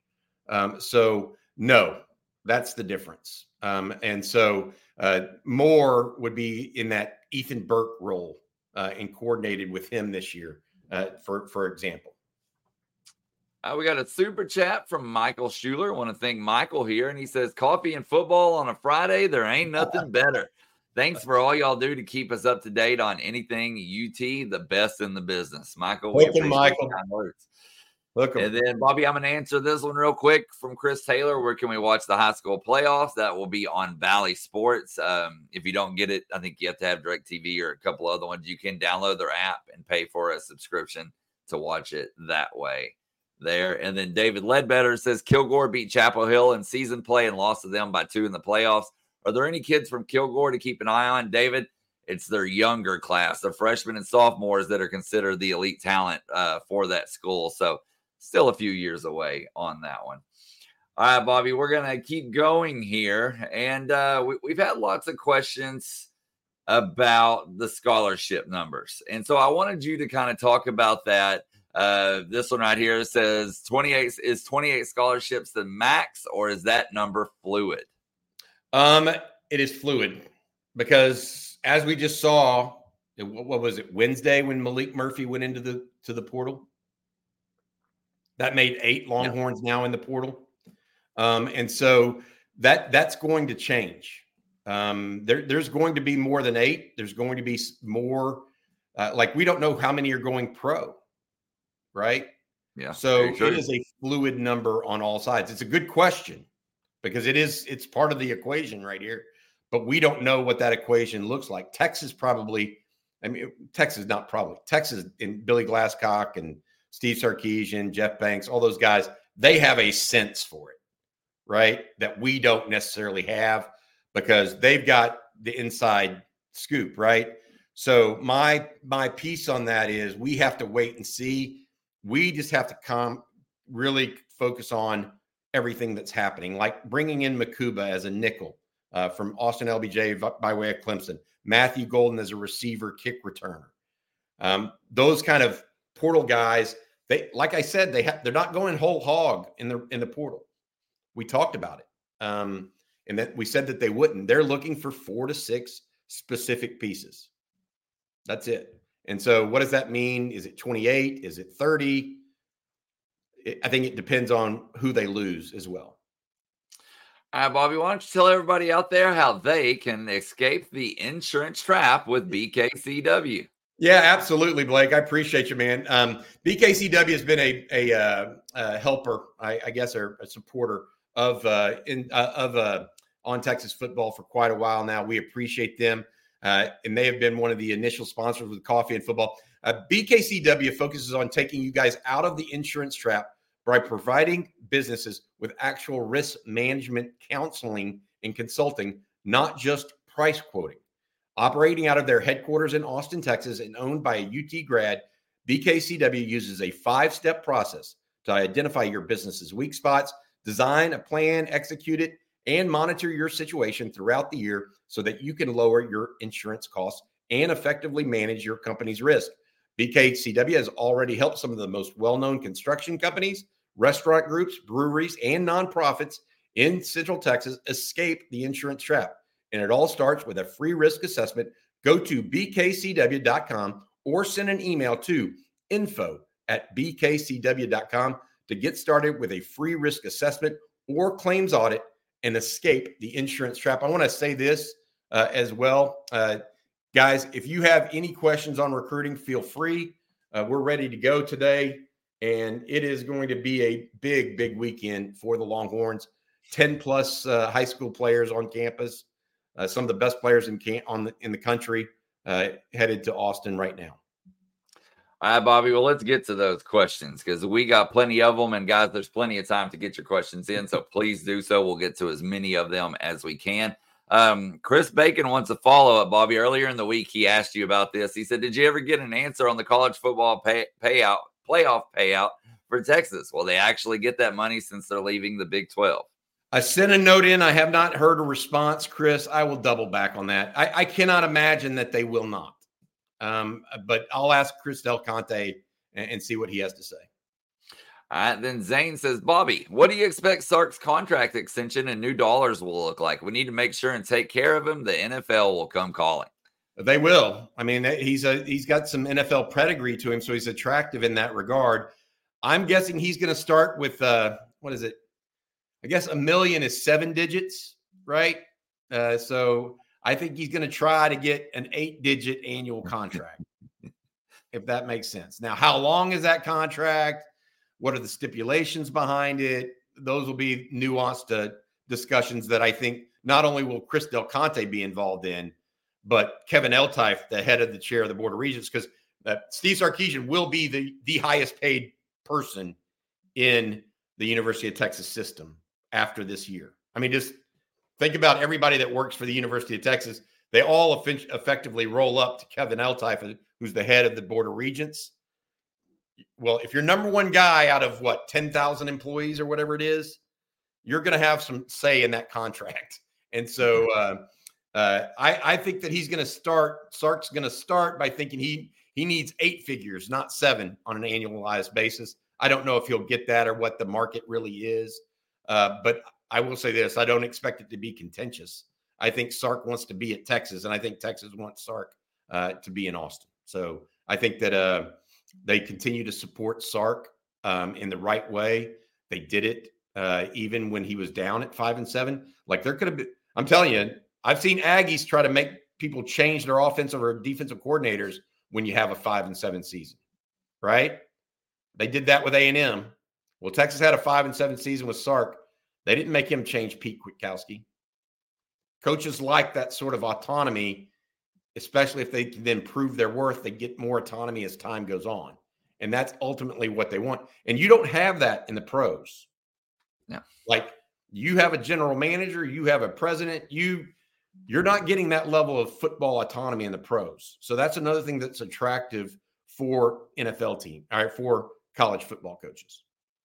Um, so no, that's the difference. Um, and so uh, Moore would be in that Ethan Burke role and coordinated with him this year, for for example. Uh, we got a super chat from Michael Schuler. I want to thank Michael here. And he says, Coffee and football on a Friday, there ain't nothing better. Thanks for all y'all do to keep us up to date on anything UT, the best in the business. Michael, Welcome, Michael. Look, and then Bobby, I'm to answer this one real quick from Chris Taylor. Where can we watch the high school playoffs? That will be on Bally Sports. Um, if you don't get it, I think you have to have DirecTV or a couple other ones. You can download their app and pay for a subscription to watch it that way there. And then David Ledbetter says Kilgore beat Chapel Hill in season play and lost to them by two in the playoffs. Are there any kids from Kilgore to keep an eye on, David? It's their younger class, the freshmen and sophomores that are considered the elite talent uh, for that school. So still a few years away on that one. All right, Bobby, we're going to keep going here. And uh, we, we've had lots of questions about the scholarship numbers. And so I wanted you to kind of talk about that uh, this one right here says 28 is 28 scholarships the max, or is that number fluid? Um, it is fluid because as we just saw, what was it Wednesday when Malik Murphy went into the to the portal? That made eight Longhorns yeah. now in the portal, um, and so that that's going to change. Um, there, there's going to be more than eight. There's going to be more. Uh, like we don't know how many are going pro right? Yeah. So it is a fluid number on all sides. It's a good question because it is it's part of the equation right here. But we don't know what that equation looks like. Texas probably, I mean, Texas not probably. Texas and Billy Glasscock and Steve Sarkisian, Jeff Banks, all those guys, they have a sense for it, right? That we don't necessarily have because they've got the inside scoop, right? So my my piece on that is we have to wait and see we just have to come really focus on everything that's happening, like bringing in Mukuba as a nickel uh, from Austin LBJ by way of Clemson, Matthew Golden as a receiver kick returner. Um, those kind of portal guys, they like I said, they have they're not going whole hog in the in the portal. We talked about it, um, and that we said that they wouldn't. They're looking for four to six specific pieces. That's it. And so, what does that mean? Is it 28? Is it 30? I think it depends on who they lose as well. All right, Bobby, why don't you tell everybody out there how they can escape the insurance trap with BKCW? Yeah, absolutely, Blake. I appreciate you, man. Um, BKCW has been a a, uh, a helper, I, I, guess, or a supporter of uh, in uh, of uh, on Texas football for quite a while now. We appreciate them uh, and they have been one of the initial sponsors with coffee and football. Uh, BKCW focuses on taking you guys out of the insurance trap by providing businesses with actual risk management counseling and consulting, not just price quoting. Operating out of their headquarters in Austin, Texas, and owned by a UT grad, BKCW uses a five step process to identify your business's weak spots, design a plan, execute it, and monitor your situation throughout the year so that you can lower your insurance costs and effectively manage your company's risk. BKCW has already helped some of the most well known construction companies, restaurant groups, breweries, and nonprofits in Central Texas escape the insurance trap. And it all starts with a free risk assessment. Go to bkcw.com or send an email to info at bkcw.com to get started with a free risk assessment or claims audit and escape the insurance trap. I want to say this uh, as well. Uh, guys, if you have any questions on recruiting, feel free. Uh, we're ready to go today. and it is going to be a big, big weekend for the Longhorns. 10 plus uh, high school players on campus, uh, some of the best players in, on the, in the country uh, headed to Austin right now. All right, Bobby. Well, let's get to those questions because we got plenty of them. And guys, there's plenty of time to get your questions in. So please do so. We'll get to as many of them as we can. Um, Chris Bacon wants a follow up, Bobby. Earlier in the week, he asked you about this. He said, Did you ever get an answer on the college football pay, payout, playoff payout for Texas? Well, they actually get that money since they're leaving the Big 12. I sent a note in. I have not heard a response, Chris. I will double back on that. I, I cannot imagine that they will not. Um, but I'll ask Chris Del Conte and, and see what he has to say. All right, then Zane says, Bobby, what do you expect Sark's contract extension and new dollars will look like? We need to make sure and take care of him. The NFL will come calling. They will. I mean, he's a he's got some NFL pedigree to him, so he's attractive in that regard. I'm guessing he's going to start with uh, what is it? I guess a million is seven digits, right? Uh, so I think he's going to try to get an eight digit annual contract, if that makes sense. Now, how long is that contract? What are the stipulations behind it? Those will be nuanced uh, discussions that I think not only will Chris Del Conte be involved in, but Kevin Eltife, the head of the chair of the Board of Regents, because uh, Steve Sarkisian will be the, the highest paid person in the University of Texas system after this year. I mean, just think about everybody that works for the University of Texas. They all effectively roll up to Kevin Eltife, who's the head of the Board of Regents. Well, if you're number one guy out of what, 10,000 employees or whatever it is, you're going to have some say in that contract. And so uh, uh, I, I think that he's going to start, Sark's going to start by thinking he, he needs eight figures, not seven on an annualized basis. I don't know if he'll get that or what the market really is. Uh, but I will say this I don't expect it to be contentious. I think Sark wants to be at Texas, and I think Texas wants Sark uh, to be in Austin. So I think that uh, they continue to support Sark um, in the right way. They did it uh, even when he was down at five and seven. Like there could have been, I'm telling you, I've seen Aggies try to make people change their offensive or defensive coordinators when you have a five and seven season, right? They did that with A and M. Well, Texas had a five and seven season with Sark. They didn't make him change Pete Kwiatkowski. Coaches like that sort of autonomy, especially if they can then prove their worth. They get more autonomy as time goes on, and that's ultimately what they want. And you don't have that in the pros. No, like you have a general manager, you have a president, you you're not getting that level of football autonomy in the pros. So that's another thing that's attractive for NFL team, all right, for college football coaches.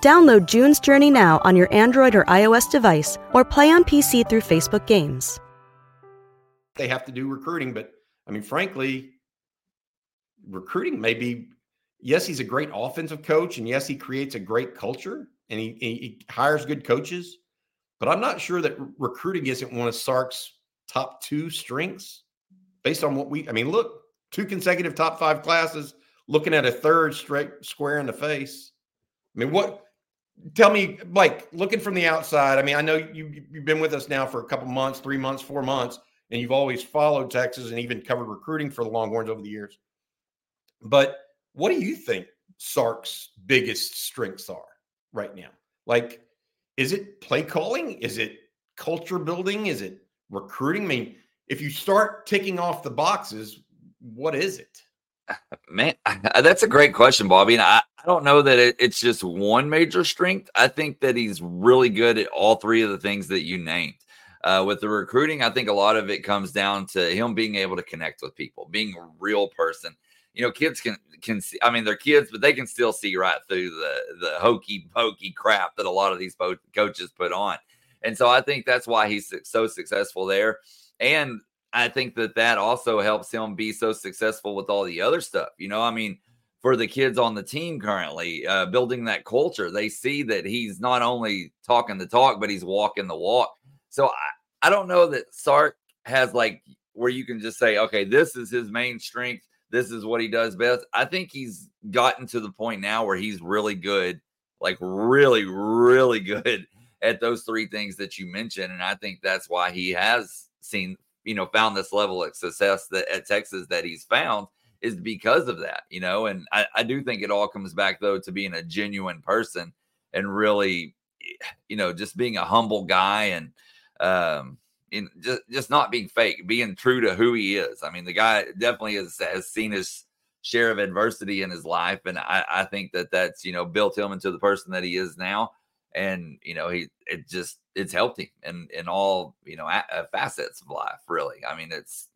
Download June's Journey now on your Android or iOS device or play on PC through Facebook Games. They have to do recruiting, but I mean, frankly, recruiting may be yes, he's a great offensive coach, and yes, he creates a great culture and he, he hires good coaches, but I'm not sure that recruiting isn't one of Sark's top two strengths based on what we, I mean, look, two consecutive top five classes, looking at a third straight square in the face. I mean, what tell me, like looking from the outside. I mean, I know you you've been with us now for a couple months, three months, four months, and you've always followed Texas and even covered recruiting for the Longhorns over the years. But what do you think Sark's biggest strengths are right now? Like, is it play calling? Is it culture building? Is it recruiting? I mean, if you start ticking off the boxes, what is it? Man, that's a great question, Bobby. And I, I don't know that it, it's just one major strength. I think that he's really good at all three of the things that you named. Uh, with the recruiting, I think a lot of it comes down to him being able to connect with people, being a real person. You know, kids can can see. I mean, they're kids, but they can still see right through the the hokey pokey crap that a lot of these coaches put on. And so I think that's why he's so successful there. And I think that that also helps him be so successful with all the other stuff. You know, I mean, for the kids on the team currently, uh, building that culture, they see that he's not only talking the talk, but he's walking the walk. So I, I don't know that Sark has like where you can just say, okay, this is his main strength. This is what he does best. I think he's gotten to the point now where he's really good, like really, really good at those three things that you mentioned. And I think that's why he has seen, you know, found this level of success that at Texas that he's found is because of that, you know. And I, I do think it all comes back though to being a genuine person and really, you know, just being a humble guy and um in just just not being fake, being true to who he is. I mean, the guy definitely has has seen his share of adversity in his life, and I, I think that that's you know built him into the person that he is now and you know he it just it's helped him in in all you know a, a facets of life really. I mean it's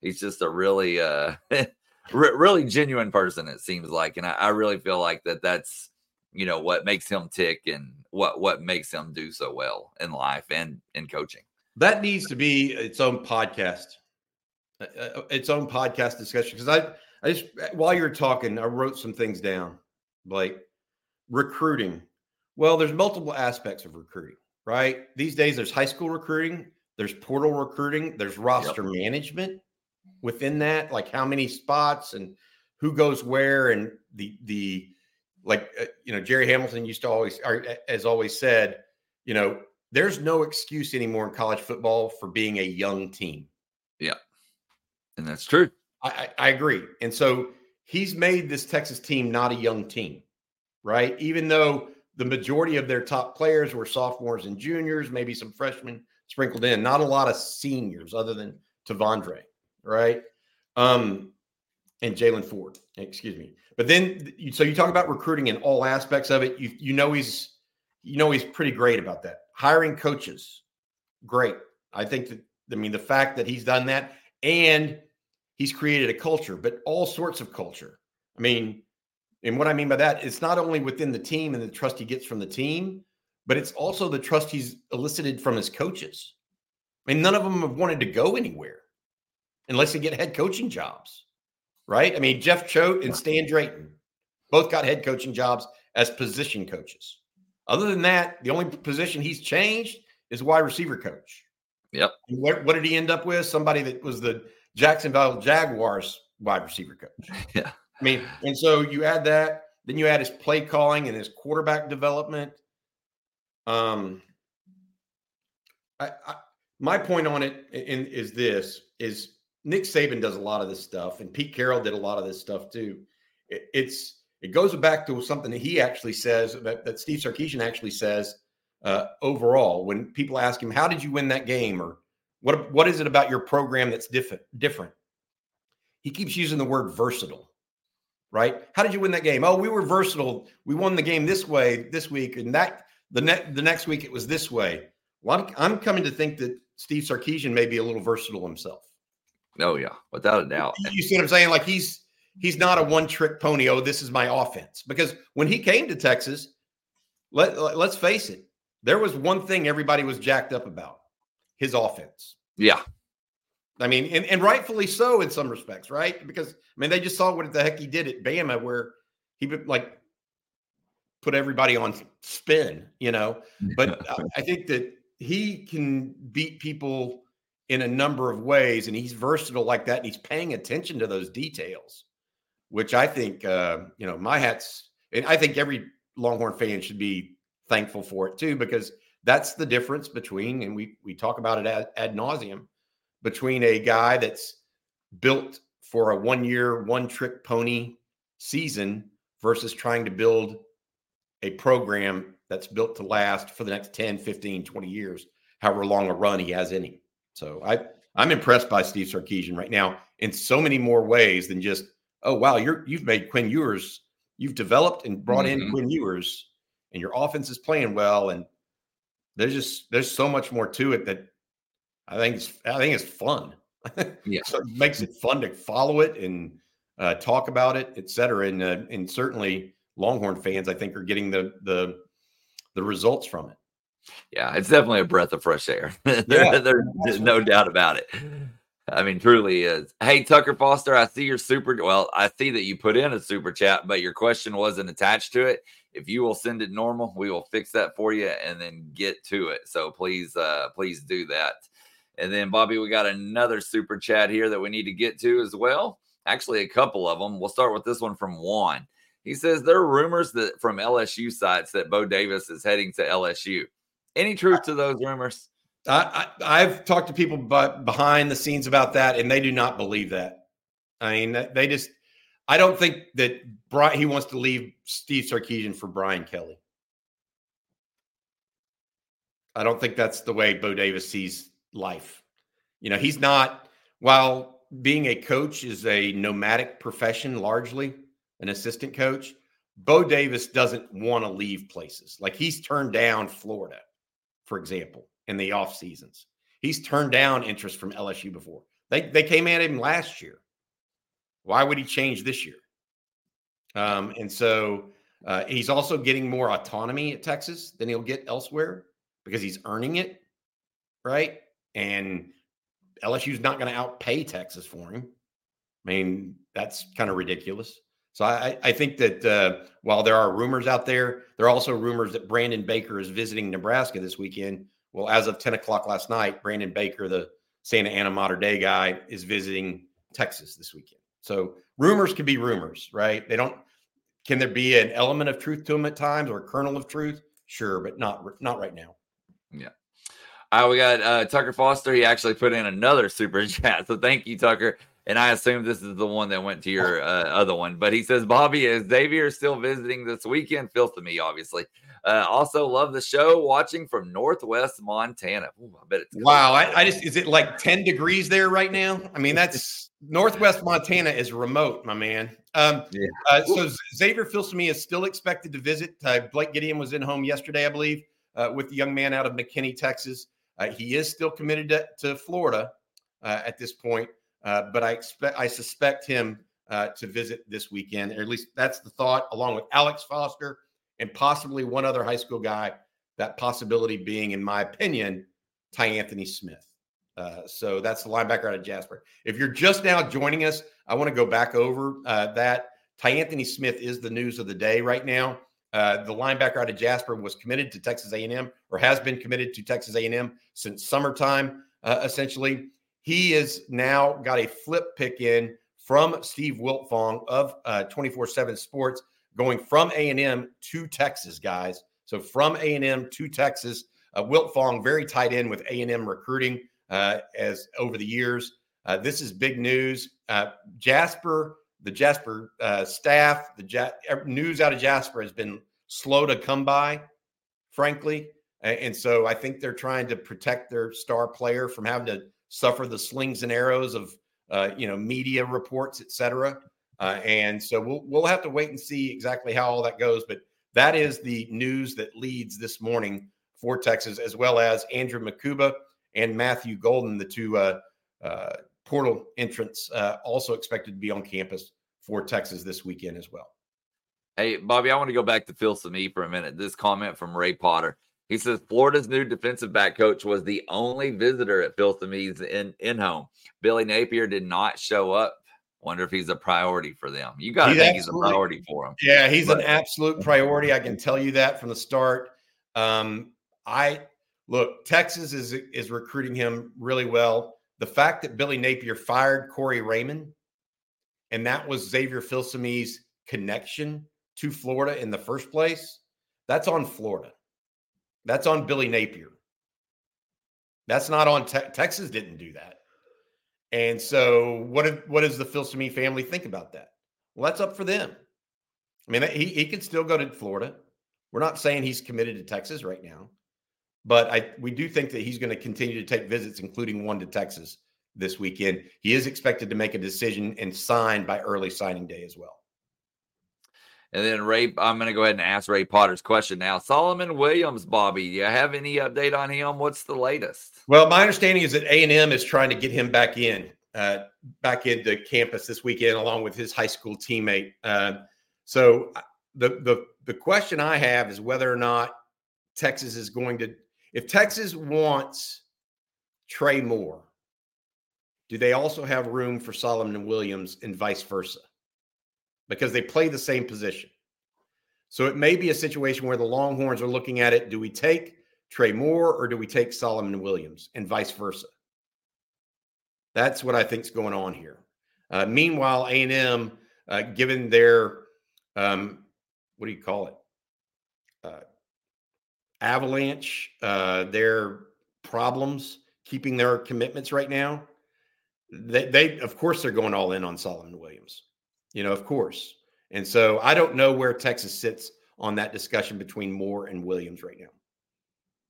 he's just a really uh really genuine person it seems like and I, I really feel like that that's you know what makes him tick and what what makes him do so well in life and in coaching. That needs to be its own podcast uh, uh its own podcast discussion because i i just while you're talking i wrote some things down like recruiting well, there's multiple aspects of recruiting, right? These days, there's high school recruiting, there's portal recruiting, there's roster yep. management within that, like how many spots and who goes where, and the the like uh, you know Jerry Hamilton used to always, or, as always said, you know, there's no excuse anymore in college football for being a young team. Yeah, and that's true. I, I, I agree, and so he's made this Texas team not a young team, right? Even though the majority of their top players were sophomores and juniors, maybe some freshmen sprinkled in. Not a lot of seniors other than T'Vondre, right? Um, and Jaylan Ford, excuse me. But then, so you talk about recruiting in all aspects of it. You you know he's you know he's pretty great about that. Hiring coaches, great. I think that I mean the fact that he's done that and he's created a culture, but all sorts of culture. I mean, and what I mean by that, it's not only within the team and the trust he gets from the team, but it's also the trust he's elicited from his coaches. I mean, none of them have wanted to go anywhere unless they get head coaching jobs, right? I mean, Jeff Choate and Stan Drayton both got head coaching jobs as position coaches. Other than that, the only position he's changed is wide receiver coach. Yep. What, what did he end up with? Somebody that was the Jacksonville Jaguars wide receiver coach. Yeah. I mean, and so you add that, then you add his play calling and his quarterback development. Um, I, I my point on it in, is this: is Nick Saban does a lot of this stuff, and Pete Carroll did a lot of this stuff too. It, it's it goes back to something that he actually says that, that Steve Sarkisian actually says uh, overall when people ask him, "How did you win that game?" or "What what is it about your program that's different?" Different. He keeps using the word versatile right? How did you win that game? Oh, we were versatile. We won the game this way this week, and that the next the next week it was this way. Well, I'm, I'm coming to think that Steve Sarkisian may be a little versatile himself. Oh yeah, without a doubt. You see what I'm saying? Like he's he's not a one trick pony. Oh, this is my offense. Because when he came to Texas, let, let let's face it, there was one thing everybody was jacked up about: his offense. Yeah, I mean, and, and rightfully so in some respects, right? Because I mean, they just saw what the heck he did at Bama, where he like put everybody on spin, you know. But I think that he can beat people in a number of ways, and he's versatile like that, and he's paying attention to those details, which I think, uh, you know, my hats, and I think every Longhorn fan should be thankful for it too, because that's the difference between, and we we talk about it ad, ad nauseum between a guy that's built for a one year, one trick pony season versus trying to build a program that's built to last for the next 10, 15, 20 years, however long a run he has any. So I, I'm impressed by Steve Sarkisian right now in so many more ways than just, oh wow, you're you've made Quinn Ewers, you've developed and brought mm-hmm. in Quinn Ewers, and your offense is playing well. And there's just there's so much more to it that I think it's I think it's fun. Yeah. so it makes it fun to follow it and uh, talk about it, et cetera. And uh, and certainly Longhorn fans, I think, are getting the the the results from it. Yeah, it's definitely a breath of fresh air. there, Yeah, there's no doubt about it. I mean, truly is. Hey, Tucker Foster, I see your super. Well, I see that you put in a super chat, but your question wasn't attached to it. If you will send it normal, we will fix that for you and then get to it. So please, uh, please do that. And then, Bobby, we got another super chat here that we need to get to as well. Actually, a couple of them. We'll start with this one from Juan. He says there are rumors that from LSU sites that Bo Davis is heading to LSU. Any truth to those rumors? I, I, I've talked to people but behind the scenes about that, and they do not believe that. I mean, they just. I don't think that Brian, he wants to leave Steve Sarkisian for Brian Kelly. I don't think that's the way Bo Davis sees life. You know, he's not. While being a coach is a nomadic profession, largely an assistant coach, Bo Davis doesn't want to leave places. Like he's turned down Florida, for example in the off seasons. He's turned down interest from LSU before. They they came at him last year. Why would he change this year? Um, and so uh, he's also getting more autonomy at Texas than he'll get elsewhere because he's earning it, right? And LSU's not going to outpay Texas for him. I mean, that's kind of ridiculous. So I, I think that uh, while there are rumors out there, there are also rumors that Brandon Baker is visiting Nebraska this weekend well, as of 10 o'clock last night, Brandon Baker, the Santa Ana Mater Dei guy, is visiting Texas this weekend. So rumors can be rumors, right? They don't. Can there be an element of truth to them at times or a kernel of truth? Sure, but not not right now. Yeah. Right, we got uh, Tucker Foster. He actually put in another super chat. So thank you, Tucker. And I assume this is the one that went to your uh, other one. But he says, Bobby, is Xavier still visiting this weekend? Filth to me, obviously. Uh, also, love the show. Watching from Northwest Montana. Ooh, I bet it's wow. I, I, just is it like ten degrees there right now? I mean, that's Northwest Montana is remote, my man. Um, yeah. uh, so Xavier Filsaime is still expected to visit. Uh, Blake Gideon was in home yesterday, I believe, uh, with the young man out of McKinney, Texas. Uh, he is still committed to, to Florida uh, at this point, but I expect I suspect him to visit this weekend, or at least that's the thought, along with Alex Foster and possibly one other high school guy. That possibility being, in my opinion, Tyanthony Smith. Uh, so that's the linebacker out of Jasper. If you're just now joining us, I want to go back over uh, that. Tyanthony Smith is the news of the day right now. Uh, the linebacker out of Jasper was committed to Texas A&M, or has been committed to Texas A&M since summertime. Uh, essentially, he has now got a flip pick in from Steve Wiltfong of 24/7 uh, Sports going from A&M to Texas, guys. So from A&M to Texas, uh, Wiltfong very tight in with A&M recruiting uh, as over the years. This is big news. Jasper, the Jasper uh, staff, the ja- news out of Jasper has been slow to come by, frankly. And so I think they're trying to protect their star player from having to suffer the slings and arrows of, uh, you know, media reports, et cetera. Uh, and so we'll we'll have to wait and see exactly how all that goes. But that is the news that leads this morning for Texas, as well as Andrew Mukuba and Matthew Golden, the two uh, uh, portal entrants, uh, also expected to be on campus for Texas this weekend as well. Hey, Bobby, I want to go back to Phil Filsaime for a minute. This comment from Ray Potter. He says Florida's new defensive back coach was the only visitor at Phil Filsaime's in in home. Billy Napier did not show up Wonder if he's a priority for them. You got to think he's a priority for them. Yeah, he's but, an absolute priority. I can tell you that from the start. Um, I look, Texas is is recruiting him really well. The fact that Billy Napier fired Corey Raymond, and that was Xavier Filsaime's connection to Florida in the first place, that's on Florida. That's on Billy Napier. That's not on te- Texas. Didn't do that. And so, what what does the Filsaime family think about that? Well, that's up for them. I mean, he he could still go to Florida. We're not saying he's committed to Texas right now, but I we do think that he's going to continue to take visits, including one to Texas this weekend. He is expected to make a decision and sign by early signing day as well. And then Ray, I'm going to go ahead and ask Ray Potter's question now. Solomon Williams, Bobby, do you have any update on him? What's the latest? Well, my understanding is that A and M is trying to get him back in, uh, back into campus this weekend, along with his high school teammate. Uh, so uh, the the the question I have is whether or not Texas is going to, if Texas wants Trey Moore, do they also have room for Solomon Williams and vice versa? because they play the same position. So it may be a situation where the Longhorns are looking at it do we take Trey Moore or do we take Solomon Williams and vice versa? That's what I think is going on here. Uh, meanwhile, A&M, uh, given their, um, what do you call it? Uh, avalanche, uh, their problems keeping their commitments right now, they, they, of course, they're going all in on Solomon Williams you know, of course. And so I don't know where Texas sits on that discussion between Moore and Williams right now.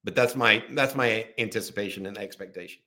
But that's my that's my anticipation and expectation.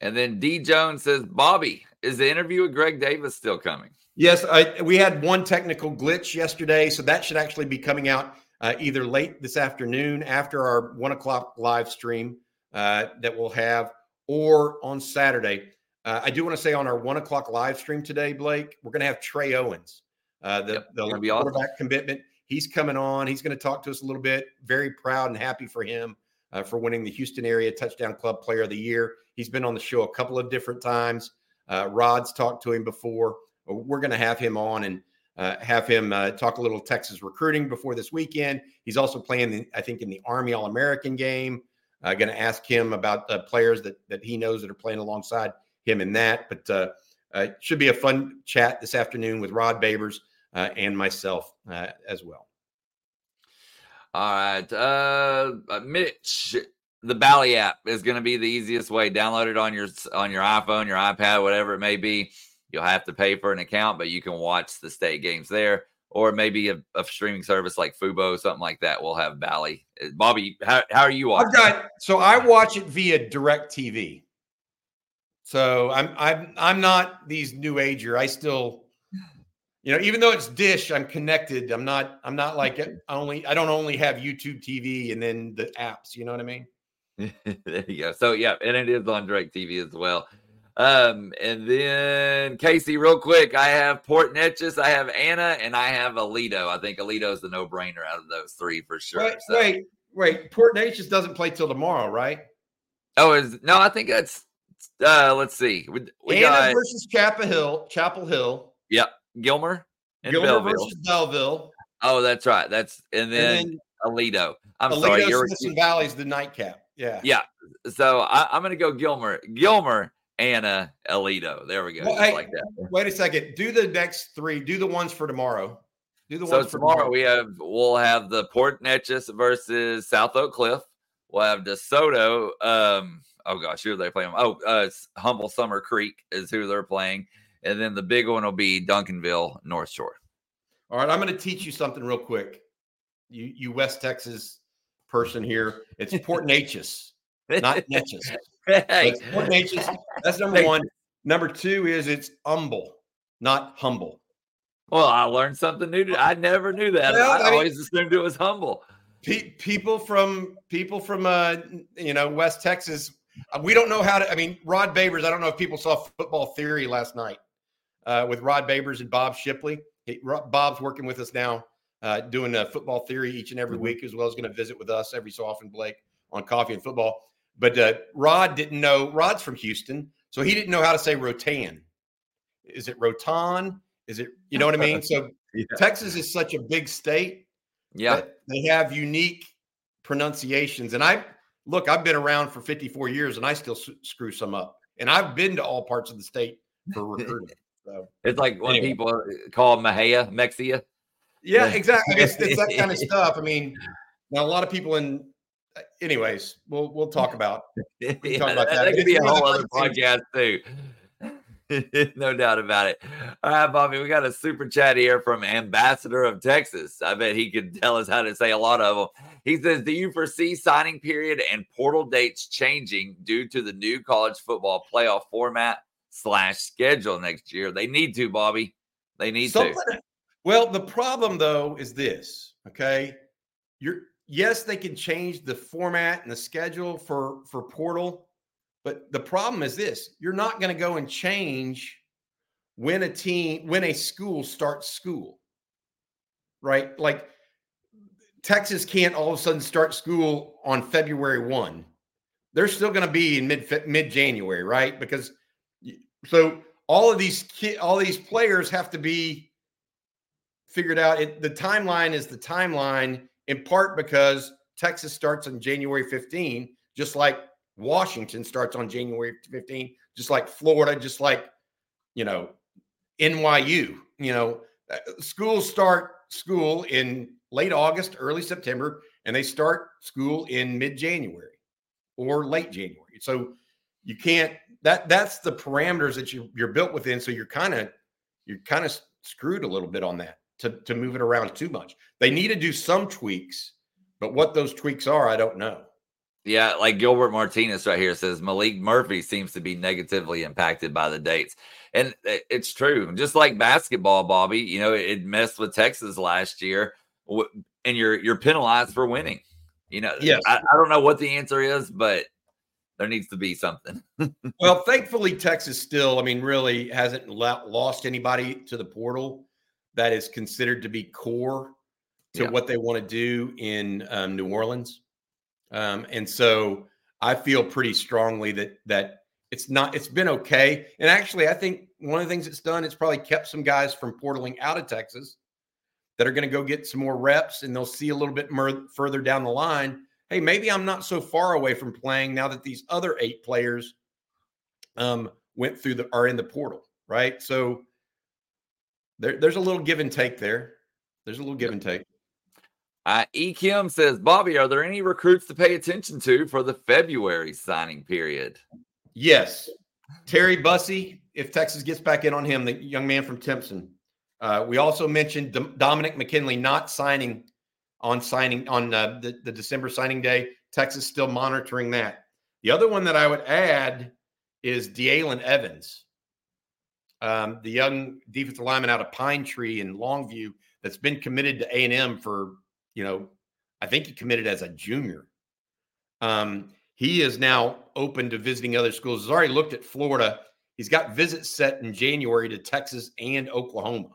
And then D Jones says, Bobby, is the interview with Greg Davis still coming? Yes, I, we had one technical glitch yesterday, so that should actually be coming out uh, either late this afternoon after our one o'clock live stream uh, that we'll have, or on Saturday. Uh, I do want to say on our one o'clock live stream today, Blake, we're going to have Trey Owens, uh, the, yep, the quarterback awesome. commitment. He's coming on. He's going to talk to us a little bit. Very proud and happy for him uh, for winning the Houston Area Touchdown Club Player of the Year. He's been on the show a couple of different times. Uh, Rod's talked to him before. We're going to have him on and uh, have him uh, talk a little Texas recruiting before this weekend. He's also playing, I think, in the Army All American game. Uh, going to ask him about uh, players that that he knows that are playing alongside him in that. But uh, uh, it should be a fun chat this afternoon with Rod Babers uh, and myself uh, as well. All right. Mitch, the Bally app is going to be the easiest way. Download it on your on your iPhone, your iPad, whatever it may be. You'll have to pay for an account, but you can watch the state games there. Or maybe a, a streaming service like Fubo, something like that, will have Bally. Uh, Bobby, how, how are you watching? I've got so I watch it via Direct TV. So I'm I'm I'm not these new ager. I still, you know, even though it's Dish, I'm connected. I'm not I'm not like I only I don't only have YouTube TV and then the apps. You know what I mean? there you go. So yeah, and it is on Direct TV as well. Um, and then Casey, real quick, I have Port Neches, I have Anna, and I have Aledo. I think Aledo is the no brainer out of those three for sure. Wait, so. wait, wait. Port Neches doesn't play till tomorrow, right? Oh, is no? I think that's uh, let's see. We, we Anna got, versus Chapel Hill. Chapel Hill. Yep. Gilmer and Gilmer Bellville. versus Bellville. Oh, that's right. That's and then, and then Aledo. I'm Aledo, sorry. You're Smithson Valley's the nightcap. Yeah. Yeah. So I, am going to go Gilmer. Gilmer. Anna Aledo. There we go. Well, hey, like that. Wait a second. Do the next three. Do the ones for tomorrow. Do the so ones tomorrow, tomorrow. We have we'll have the Port Neches versus South Oak Cliff. We'll have DeSoto. Um, oh gosh, who are they playing? Oh, uh, Humble Summer Creek is who they're playing, and then the big one will be Duncanville North Shore. All right, I'm going to teach you something real quick. You, you West Texas person here. It's Port Neches, not niches. Hey. Port Neches. That's number one. Number two is it's humble, not humble. Well, I learned something new. I never knew that. Well, I, I mean, always assumed it was humble. Pe- people from people from uh, you know West Texas uh, we don't know how to. I mean, Rod Babers. I don't know if people saw Football Theory last night uh, with Rod Babers and Bob Shipley. He, Bob's working with us now, uh, doing a Football Theory each and every mm-hmm. week, as well as going to visit with us every so often, Blake, on Coffee and Football. But uh, Rod didn't know. Rod's from Houston, so he didn't know how to say Rotan. Is it Rotan? Is it you know what I mean? So yeah. Texas is such a big state. Yeah, they have unique pronunciations, and I look, I've been around for 54 years and I still s- screw some up. And I've been to all parts of the state for recruiting. So it's like when anyway. people call Mejia, Mexia. Yeah, exactly. It's, it's, that kind of stuff. I mean, now a lot of people in, uh, Uh, anyways, we'll we'll talk about, we'll yeah, about that. That could be a whole other podcast too. no doubt about it. All right, Bobby, we got a super chat here from Ambassador of Texas. I bet he could tell us how to say a lot of them. He says, Do you foresee signing period and portal dates changing due to the new college football playoff format slash schedule next year? They need to, Bobby. They need Something, to. Well, the problem though is this. Okay, you're yes, they can change the format and the schedule for for portal, but the problem is this: you're not going to go and change when a team when a school starts school, right? Like Texas can't all of a sudden start school on February one. They're still going to be in mid mid January, right? Because so all of these all these players have to be figured out. It, the timeline is the timeline in part because Texas starts on January 15, just like Washington starts on January 15, just like Florida, just like you know NYU. You know, uh, schools start school in late August, early September, and they start school in mid January or late January. So you can't that that's the parameters that you you're built within. So you're kind of you're kind of screwed a little bit on that to to move it around too much. They need to do some tweaks, but what those tweaks are, I don't know. Yeah, like Gilbert Martinez right here says Maalik Murphy seems to be negatively impacted by the dates. And it's true. Just like basketball, Bobby, you know, it messed with Texas last year and you're you're penalized for winning. You know, yes. I, I don't know what the answer is, but there needs to be something. well, thankfully, Texas still, I mean, really hasn't lost anybody to the portal that is considered to be core to yeah. what they want to do in um, New Orleans. Um, and so I feel pretty strongly that that it's not it's been okay. And actually, I think one of the things it's done, it's probably kept some guys from portaling out of Texas that are going to go get some more reps and they'll see a little bit more further down the line. Hey, maybe I'm not so far away from playing now that these other eight players um, went through the are in the portal, right? So there, there's a little give and take there. There's a little give and take. Uh, E. Kim says, Bobby, are there any recruits to pay attention to for the February signing period? Yes. Terry Bussey, if Texas gets back in on him, the young man from Timpson. Uh, we also mentioned D- Dominic McKinley not signing on signing on uh, the, the December signing day. Texas still monitoring that. The other one that I would add is Dealyn Evans, um, the young defensive lineman out of Pine Tree in Longview that's been committed to A and M for you know, I think he committed as a junior. Um, he is now open to visiting other schools. He's already looked at Florida. He's got visits set in January to Texas and Oklahoma.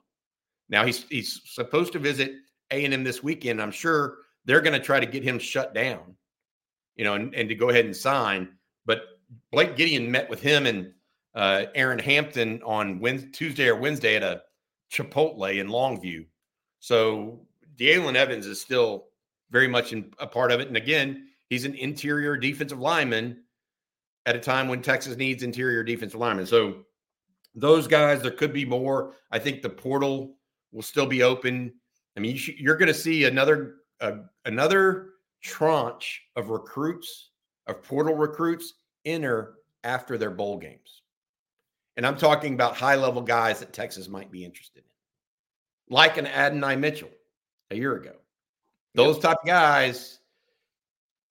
Now he's he's supposed to visit A and M this weekend. I'm sure they're going to try to get him shut down, you know, and, and to go ahead and sign. But Blake Gideon met with him and uh, Aaron Hampton on Wednesday, Tuesday or Wednesday at a Chipotle in Longview. So Dealyn Evans is still very much in, a part of it. And again, he's an interior defensive lineman at a time when Texas needs interior defensive linemen. So those guys, there could be more. I think the portal will still be open. I mean, you are going to see another uh, another tranche of recruits of portal recruits enter after their bowl games, and I'm talking about high level guys that Texas might be interested in, like an Adonai Mitchell a year ago. Those yep. type of guys,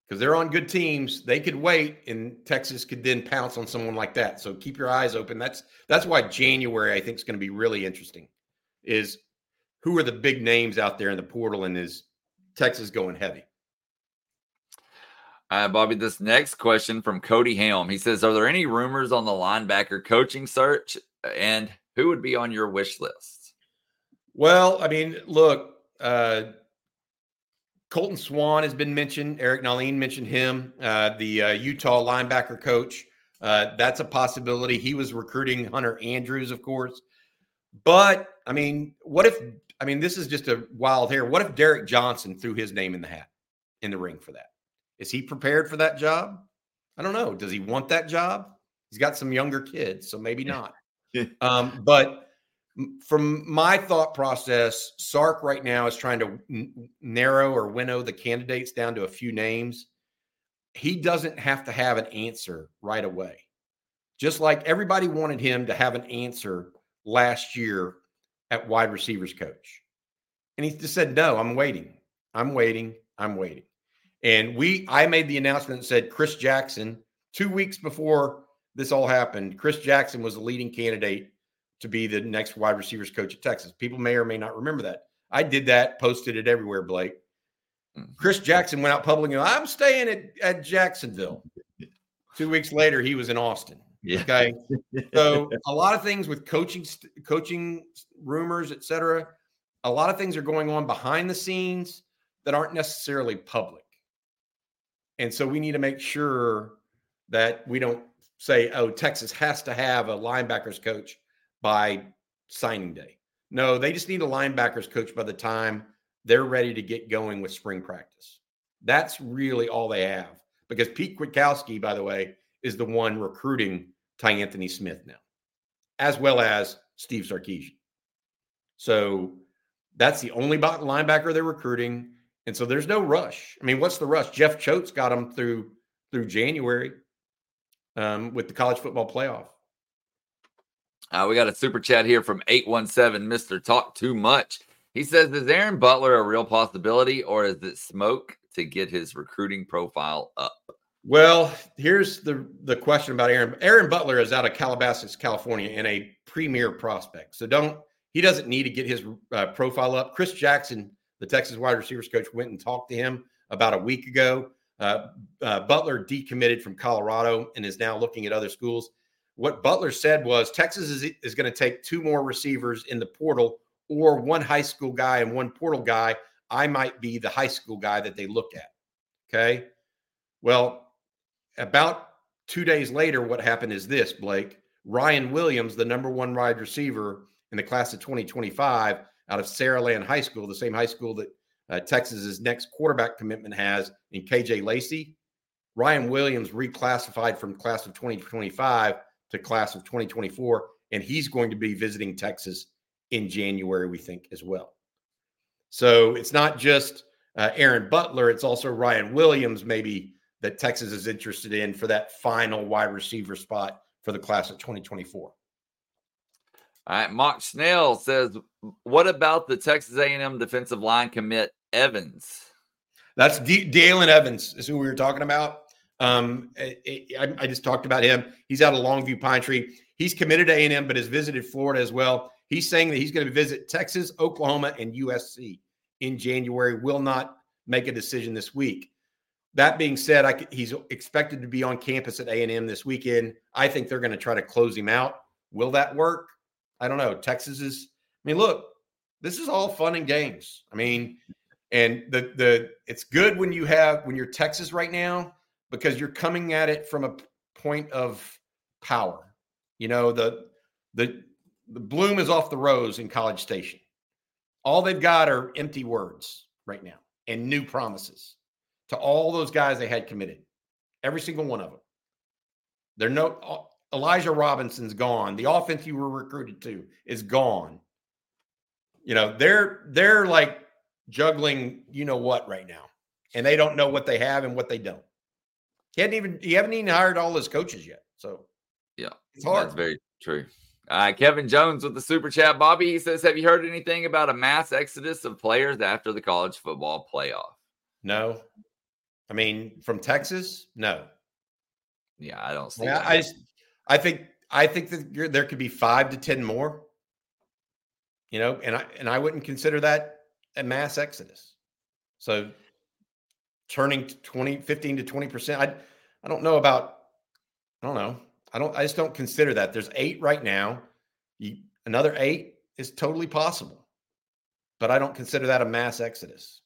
because they're on good teams, they could wait, and Texas could then pounce on someone like that. So keep your eyes open. That's that's why January I think is going to be really interesting. Is who are the big names out there in the portal, and is Texas going heavy? Uh, Bobby, this next question from Cody Helm. He says, Are there any rumors on the linebacker coaching search? And who would be on your wish list? Well, I mean, look, uh, Colton Swan has been mentioned. Eric Nahlin mentioned him, uh, the uh, Utah linebacker coach. Uh, that's a possibility. He was recruiting Hunter Andrews, of course. But I mean, what if? I mean, this is just a wild hair. What if Derrick Johnson threw his name in the hat, in the ring for that? Is he prepared for that job? I don't know. Does he want that job? He's got some younger kids, so maybe not. um, but from my thought process, Sark right now is trying to n- narrow or winnow the candidates down to a few names. He doesn't have to have an answer right away. Just like everybody wanted him to have an answer last year at wide receivers coach. And he just said, No, I'm waiting. I'm waiting. I'm waiting. And we, I made the announcement that said Chris Jackson, two weeks before this all happened, Chris Jackson was the leading candidate to be the next wide receivers coach at Texas. People may or may not remember that. I did that, posted it everywhere, Blake. Mm-hmm. Chris Jackson went out publicly. I'm staying at, at Jacksonville. Two weeks later, he was in Austin. Yeah. Okay. so a lot of things with coaching, coaching rumors, etc. A lot of things are going on behind the scenes that aren't necessarily public. And so we need to make sure that we don't say, oh, Texas has to have a linebackers coach by signing day. No, they just need a linebackers coach by the time they're ready to get going with spring practice. That's really all they have because Pete Kwiatkowski, by the way, is the one recruiting Tyanthony Smith now, as well as Steve Sarkisian. So that's the only linebacker they're recruiting. And so there's no rush. I mean, what's the rush? Jeff Choate's got them through through January um, with the college football playoff. Uh, we got a super chat here from 817 Mr. Talk Too Much. He says, Is Aaron Butler a real possibility or is it smoke to get his recruiting profile up? Well, here's the, the question about Aaron. Aaron Butler is out of Calabasas, California, and a premier prospect. So don't, he doesn't need to get his uh, profile up. Chris Jackson, the Texas wide receivers coach, went and talked to him about a week ago. Uh, uh, Butler decommitted from Colorado and is now looking at other schools. What Butler said was Texas is, is going to take two more receivers in the portal or one high school guy and one portal guy. I might be the high school guy that they look at. Okay. Well, about two days later, what happened is this, Blake. Ryan Williams, the number one wide receiver in the class of 2025 out of Saraland High School, the same high school that uh, Texas's next quarterback commitment has in KJ Lacey. Ryan Williams reclassified from class of 2025 to class of 2024, and he's going to be visiting Texas in January, we think, as well. So it's not just uh, Aaron Butler, it's also Ryan Williams, maybe that Texas is interested in for that final wide receiver spot for the class of 2024. All right, Mark Snell says, "What about the Texas A&M defensive line commit Evans?" That's D- Dealyn Evans is who we were talking about. Um, I, I, just talked about him. He's out of Longview Pine Tree. He's committed to A&M, but has visited Florida as well. He's saying that he's going to visit Texas, Oklahoma, and USC in January. Will not make a decision this week. That being said, I, he's expected to be on campus at A&M this weekend. I think they're going to try to close him out. Will that work? I don't know. Texas is. I mean, look, this is all fun and games. I mean, and the the it's good when you have when you're Texas right now because you're coming at it from a point of power. You know, the the the bloom is off the rose in College Station. All they've got are empty words right now and new promises to all those guys they had committed. Every single one of them. They're no Elijah Robinson's gone. The offense you were recruited to is gone. You know, they're they're like juggling, you know what, right now. And they don't know what they have and what they don't. He hadn't even he haven't even hired all his coaches yet. So yeah, it's hard. That's very true. All right, Kevin Jones with the super chat. Bobby, he says, Have you heard anything about a mass exodus of players after the college football playoff? No. I mean, from Texas, no. Yeah, I don't see. Yeah, I just, I think, I think that there could be five to ten more. You know, and I and I wouldn't consider that a mass exodus. So turning 20, 15 to 20%. I, I don't know about, I don't know. I don't, I just don't consider that. There's eight right now. You, another eight is totally possible, but I don't consider that a mass exodus.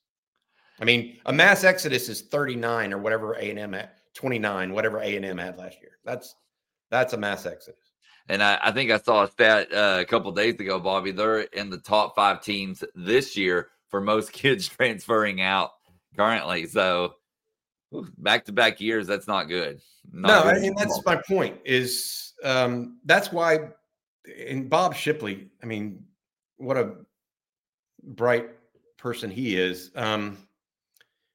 I mean, a mass exodus is 39 or whatever A&M at 29, whatever A&M had last year. That's, that's a mass exodus. And I, I think I saw a stat uh, a couple days ago, Bobby. They're in the top five teams this year for most kids transferring out currently. So back to back years, that's not good. Not no, good I mean that's my point. Is um, that's why and Bob Shipley, I mean, what a bright person he is. Um,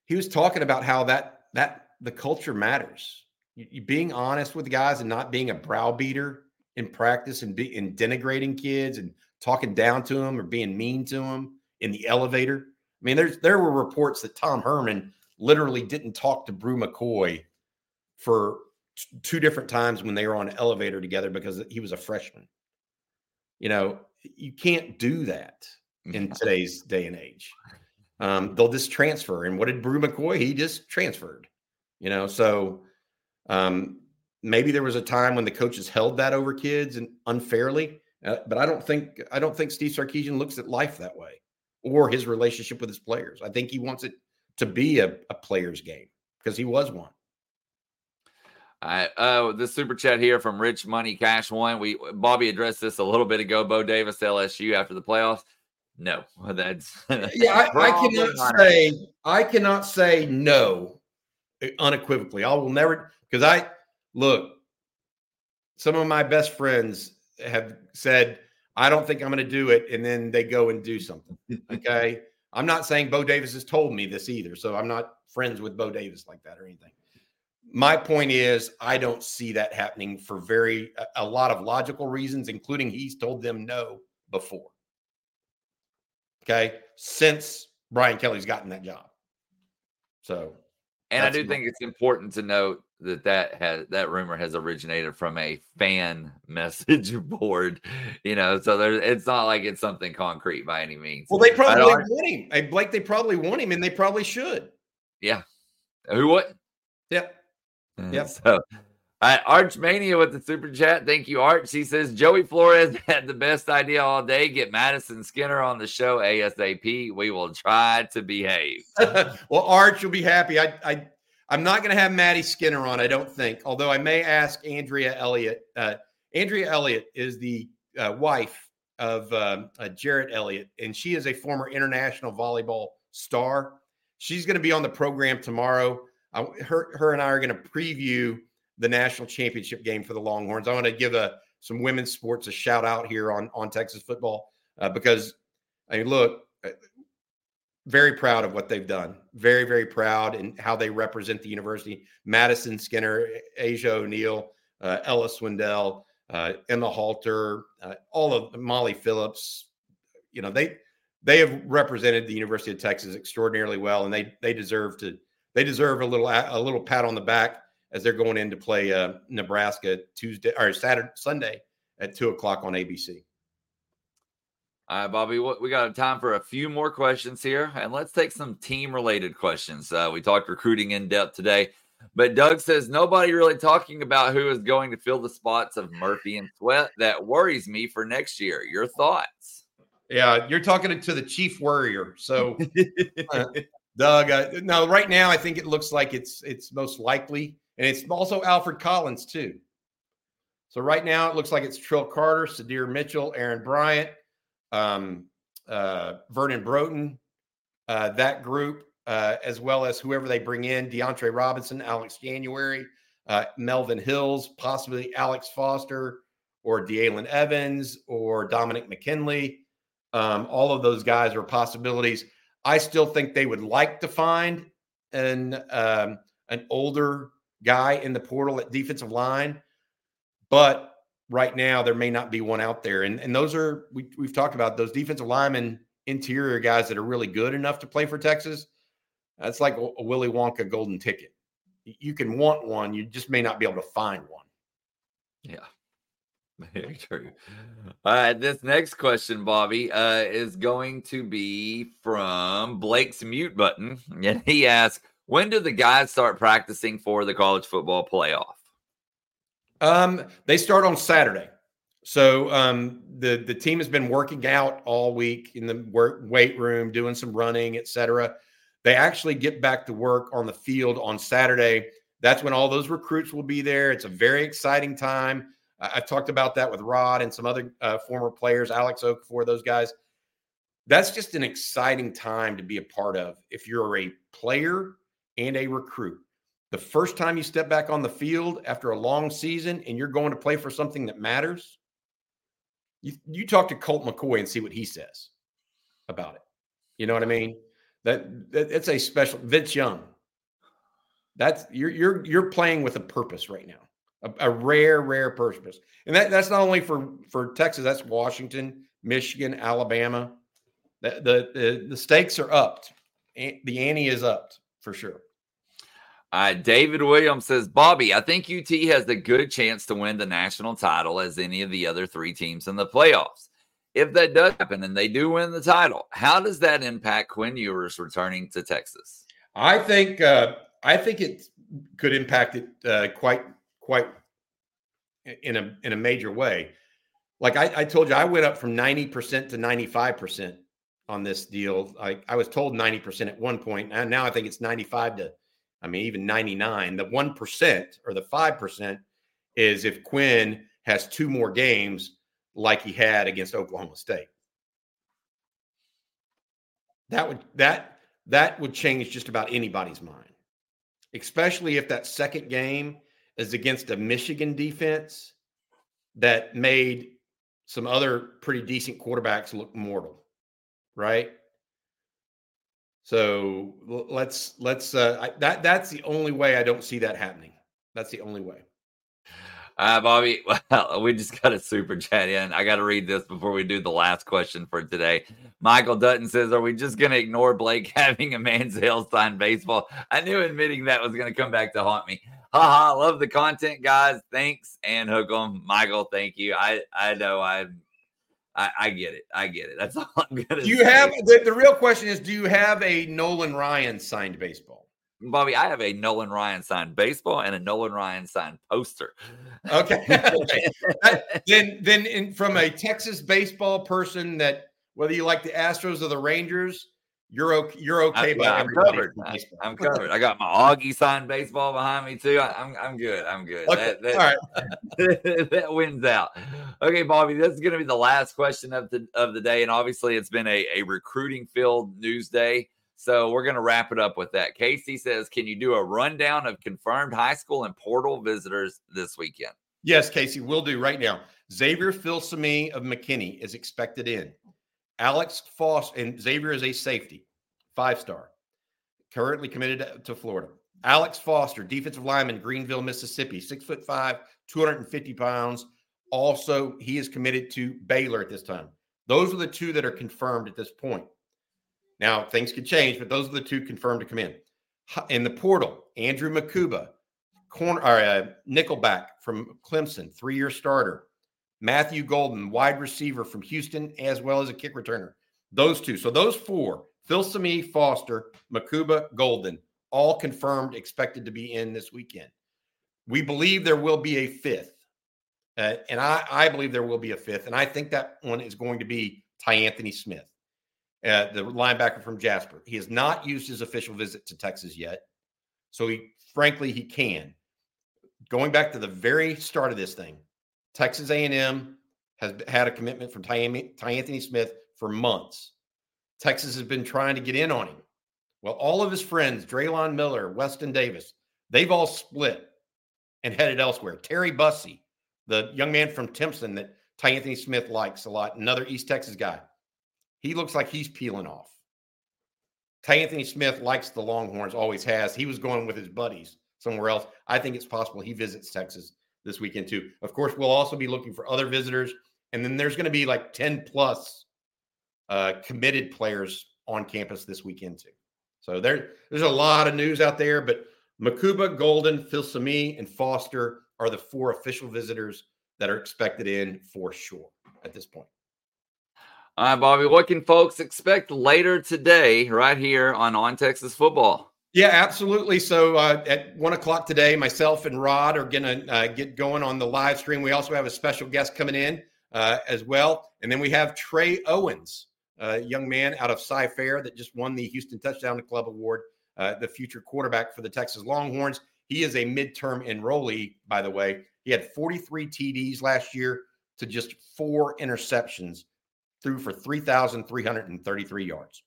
he was talking about how that that the culture matters. You, you being honest with the guys and not being a browbeater in practice and be in denigrating kids and talking down to them or being mean to them in the elevator. I mean, there's there were reports that Tom Herman literally didn't talk to Bru McCoy for t- two different times when they were on an elevator together because he was a freshman. You know, you can't do that in today's day and age. Um, they'll just transfer. And what did Bru McCoy? He just transferred. You know, so um, maybe there was a time when the coaches held that over kids and unfairly. Uh, but I don't think I don't think Steve Sarkisian looks at life that way, or his relationship with his players. I think he wants it to be a, a player's game because he was one. I oh the super chat here from Rich Money Cash One. We Bobby addressed this a little bit ago. Bo Davis LSU after the playoffs. No, that's yeah. I, I cannot say I cannot say no uh, unequivocally. I will never because I look. Some of my best friends have said, "I don't think I'm going to do it," and then they go and do something. Okay, I'm not saying Bo Davis has told me this either, so I'm not friends with Bo Davis like that or anything my point is i don't see that happening for very a, lot of logical reasons including he's told them no before okay since brian kelly's gotten that job so and i do think it's important to note that that has that rumor has originated from a fan message board you know so there it's not like it's something concrete by any means well they probably want him hey blake they probably want him and they probably should yeah who what yep Yep. So, uh, Archmania with the super chat. Thank you, Arch. He says Joey Flores had the best idea all day. Get Madisen Skinner on the show ASAP. We will try to behave. well, Arch, you'll be happy. I, I, I'm not going to have Maddie Skinner on. I don't think. Although I may ask Andrea Elliott. Uh, Andrea Elliott is the uh, wife of um, uh, Jerritt Elliott, and she is a former international volleyball star. She's going to be on the program tomorrow. I, her, her and I are going to preview the national championship game for the Longhorns. I want to give a some women's sports a shout out here on on Texas football uh, because I mean, look, uh, very proud of what they've done. Very, very proud in how they represent the university. Madisen Skinner, Asjia O'Neal, uh, Ella Swindle, uh, Emma Halter, uh, all of Molly Phillips. You know, they they have represented the University of Texas extraordinarily well, and they they deserve to they deserve a little a little pat on the back as they're going in to play uh, Nebraska Tuesday or Saturday Sunday at two o'clock on ABC. All right, Bobby, we got time for a few more questions here, and let's take some team related questions. Uh, we talked recruiting in depth today, but Doug says nobody really talking about who is going to fill the spots of Murphy and Sweat. That worries me for next year. Your thoughts? Yeah, you're talking to the chief worrier. So uh, Doug. Uh, now, right now, I think it looks like it's it's most likely, and it's also Alfred Collins too. So right now, it looks like it's Trill Carter, Sydir Mitchell, Aaron Bryant, um, uh, Vernon Broughton, uh, that group, uh, as well as whoever they bring in, DeAndre Robinson, Alex January, uh, Melvin Hills, possibly Alex Foster, or Dealyn Evans, or Dominic McKinley. Um, all of those guys are possibilities. I still think they would like to find an um, an older guy in the portal at defensive line, but right now there may not be one out there. And and those are we we've talked about those defensive linemen, interior guys that are really good enough to play for Texas. That's like a Willy Wonka golden ticket. You can want one, you just may not be able to find one. Yeah. Very true. All right, this next question, Bobby, uh, is going to be from Blake's mute button, and he asks, "When do the guys start practicing for the college football playoff?" Um, they start on Saturday. So um, the the team has been working out all week in the work, weight room, doing some running, etc. They actually get back to work on the field on Saturday. That's when all those recruits will be there. It's a very exciting time. I've talked about that with Rod and some other uh, former players, Alex Okafor, those guys. That's just an exciting time to be a part of if you're a player and a recruit. The first time you step back on the field after a long season and you're going to play for something that matters, you, you talk to Colt McCoy and see what he says about it. You know what I mean? That, that it's a special Vince Young. That's you're you're you're playing with a purpose right now a, a rare, rare purpose. And that, that's not only for for Texas, that's Washington, Michigan, Alabama. The the the, the stakes are upped. The ante is upped for sure. Uh, David Williams says, Bobby, I think UT has a good chance to win the national title as any of the other three teams in the playoffs. if that does happen and they do win the title, how does that impact Quinn Ewers returning to Texas? I think uh, I think it could impact it uh, quite quite in a in a major way. Like I, I told you, I went up from ninety percent to ninety five percent on this deal. I, I was told ninety percent at one point, and now I think it's ninety five to, I mean, even ninety nine. The one percent or the five percent is if Quinn has two more games like he had against Oklahoma State. That would that that would change just about anybody's mind, especially if that second game is against a Michigan defense that made some other pretty decent quarterbacks look mortal, right? So let's let's uh, I, that that's the only way I don't see that happening. That's the only way. Uh, Bobby, well, we just got a super chat in. I got to read this before we do the last question for today. Michael Dutton says, Are we just going to ignore Blake having a Manziel sign baseball? I knew admitting that was going to come back to haunt me. Haha, love the content, guys. Thanks. And hook hook 'em. Michael, thank you. I, I know I, I, I get it. I get it. That's all I'm to Do you say. have the, the real question is, do you have a Nolan Ryan signed baseball? Bobby, I have a Nolan Ryan signed baseball and a Nolan Ryan signed poster. Okay. okay. then, then in, from a Texas baseball person that whether you like the Astros or the Rangers, you're okay. You're okay. I, I'm covered. I, am covered. I got my Augie signed baseball behind me too. I, am I'm, I'm good. I'm good. Okay. That, that, All right. that wins out. Okay, Bobby. This is going to be the last question of the of the day, and obviously it's been a a recruiting filled news day. So we're going to wrap it up with that. Casey says, Can you do a rundown of confirmed high school and portal visitors this weekend? Yes, Casey, we'll do right now. Xavier Filsaime of McKinney is expected in. Alex Foss, and Xavier is a safety, five star, currently committed to Florida. Alex Foster, defensive lineman, Greenville, Mississippi, six foot five, 250 pounds. Also, he is committed to Baylor at this time. Those are the two that are confirmed at this point. Now, things could change, but those are the two confirmed to come in. In the portal, Andrew Mukuba, corner or uh, nickelback from Clemson, three-year starter. Matthew Golden, wide receiver from Houston, as well as a kick returner. Those two. So those four, Filsaime, Foster, Mukuba, Golden, all confirmed, expected to be in this weekend. We believe there will be a fifth. Uh, and I, I believe there will be a fifth. And I think that one is going to be Tyanthony Smith uh, the linebacker from Jasper. He has not used his official visit to Texas yet. So he, frankly, he can. Going back to the very start of this thing, Texas A&M has had a commitment from Ty, Anthony Smith for months. Texas has been trying to get in on him. Well, all of his friends, Drelon Miller, Weston Davis, they've all split and headed elsewhere. Terry Bussey, the young man from Timpson that Tyanthony Smith likes a lot, another East Texas guy, he looks like he's peeling off. Tyanthony Smith likes the Longhorns, always has. He was going with his buddies somewhere else. I think it's possible he visits Texas this weekend too. Of course, we'll also be looking for other visitors, and then there's going to be like 10 plus uh, committed players on campus this weekend too. So there, there's a lot of news out there, but Mukuba, Golden, Filsaime, and Foster are the four official visitors that are expected in for sure at this point. All right, Bobby, what can folks expect later today, right here on On Texas Football? Yeah, absolutely. So uh, at one o'clock today, myself and Rod are going to uh, get going on the live stream. We also have a special guest coming in uh, as well. And then we have Trey Owens, a young man out of Cy Fair that just won the Houston Touchdown Club Award, uh, the future quarterback for the Texas Longhorns. He is a midterm enrollee, by the way. He had 43 TDs last year to just four interceptions threw for 3,333 yards.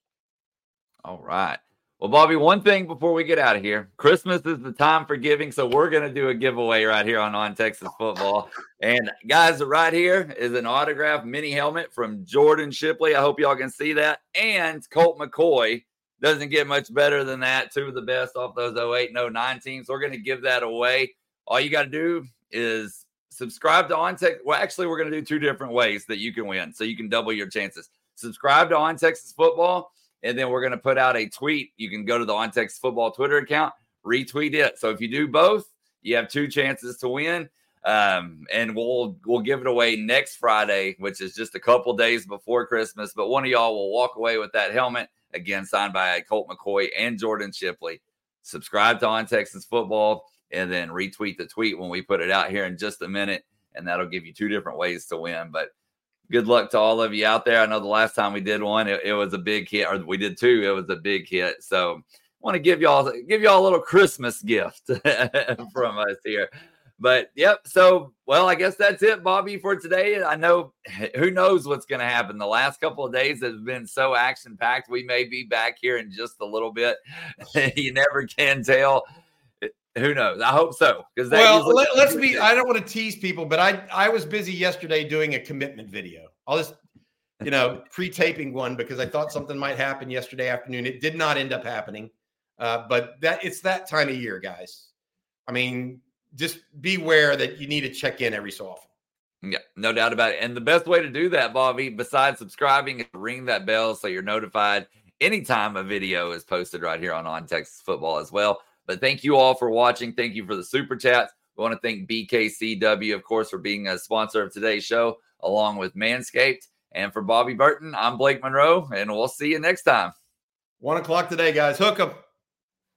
All right. Well, Bobby, one thing before we get out of here Christmas is the time for giving. So we're going to do a giveaway right here on On Texas Football. And guys, right here is an autograph mini helmet from Jordan Shipley. I hope y'all can see that. And Colt McCoy doesn't get much better than that. Two of the best off those 08 and 09 teams. We're going to give that away. All you got to do is subscribe to On Tech. Well, actually, we're going to do two different ways that you can win, so you can double your chances. Subscribe to On Texas Football, and then we're going to put out a tweet. You can go to the On Football Twitter account, retweet it. So if you do both, you have two chances to win. Um, and we'll we'll give it away next Friday, which is just a couple days before Christmas. But one of y'all will walk away with that helmet again, signed by Colt McCoy and Jordan Shipley. Subscribe to On Texas Football and then retweet the tweet when we put it out here in just a minute, and that'll give you two different ways to win. But good luck to all of you out there. I know the last time we did one, it, it was a big hit, or we did two, it was a big hit. So want to give y'all give y'all a little Christmas gift from us here. But yep, so well, I guess that's it, Bobby, for today. I know who knows what's going to happen. The last couple of days have been so action packed. We may be back here in just a little bit. you never can tell. Who knows? I hope so. Because well, let, us be. I don't want to tease people, but I I was busy yesterday doing a commitment video. I'll just you know pre-taping one because I thought something might happen yesterday afternoon. It did not end up happening. Uh, but that it's that time of year, guys. I mean, just beware that you need to check in every so often. Yeah, no doubt about it. And the best way to do that, Bobby, besides subscribing, is ring that bell so you're notified anytime a video is posted right here on On Texas Football as well. But thank you all for watching. Thank you for the super chats. We want to thank BKCW, of course, for being a sponsor of today's show, along with Manscaped. And for Bobby Burton, I'm Blake Monroe, and we'll see you next time. One o'clock today, guys. Hook 'em.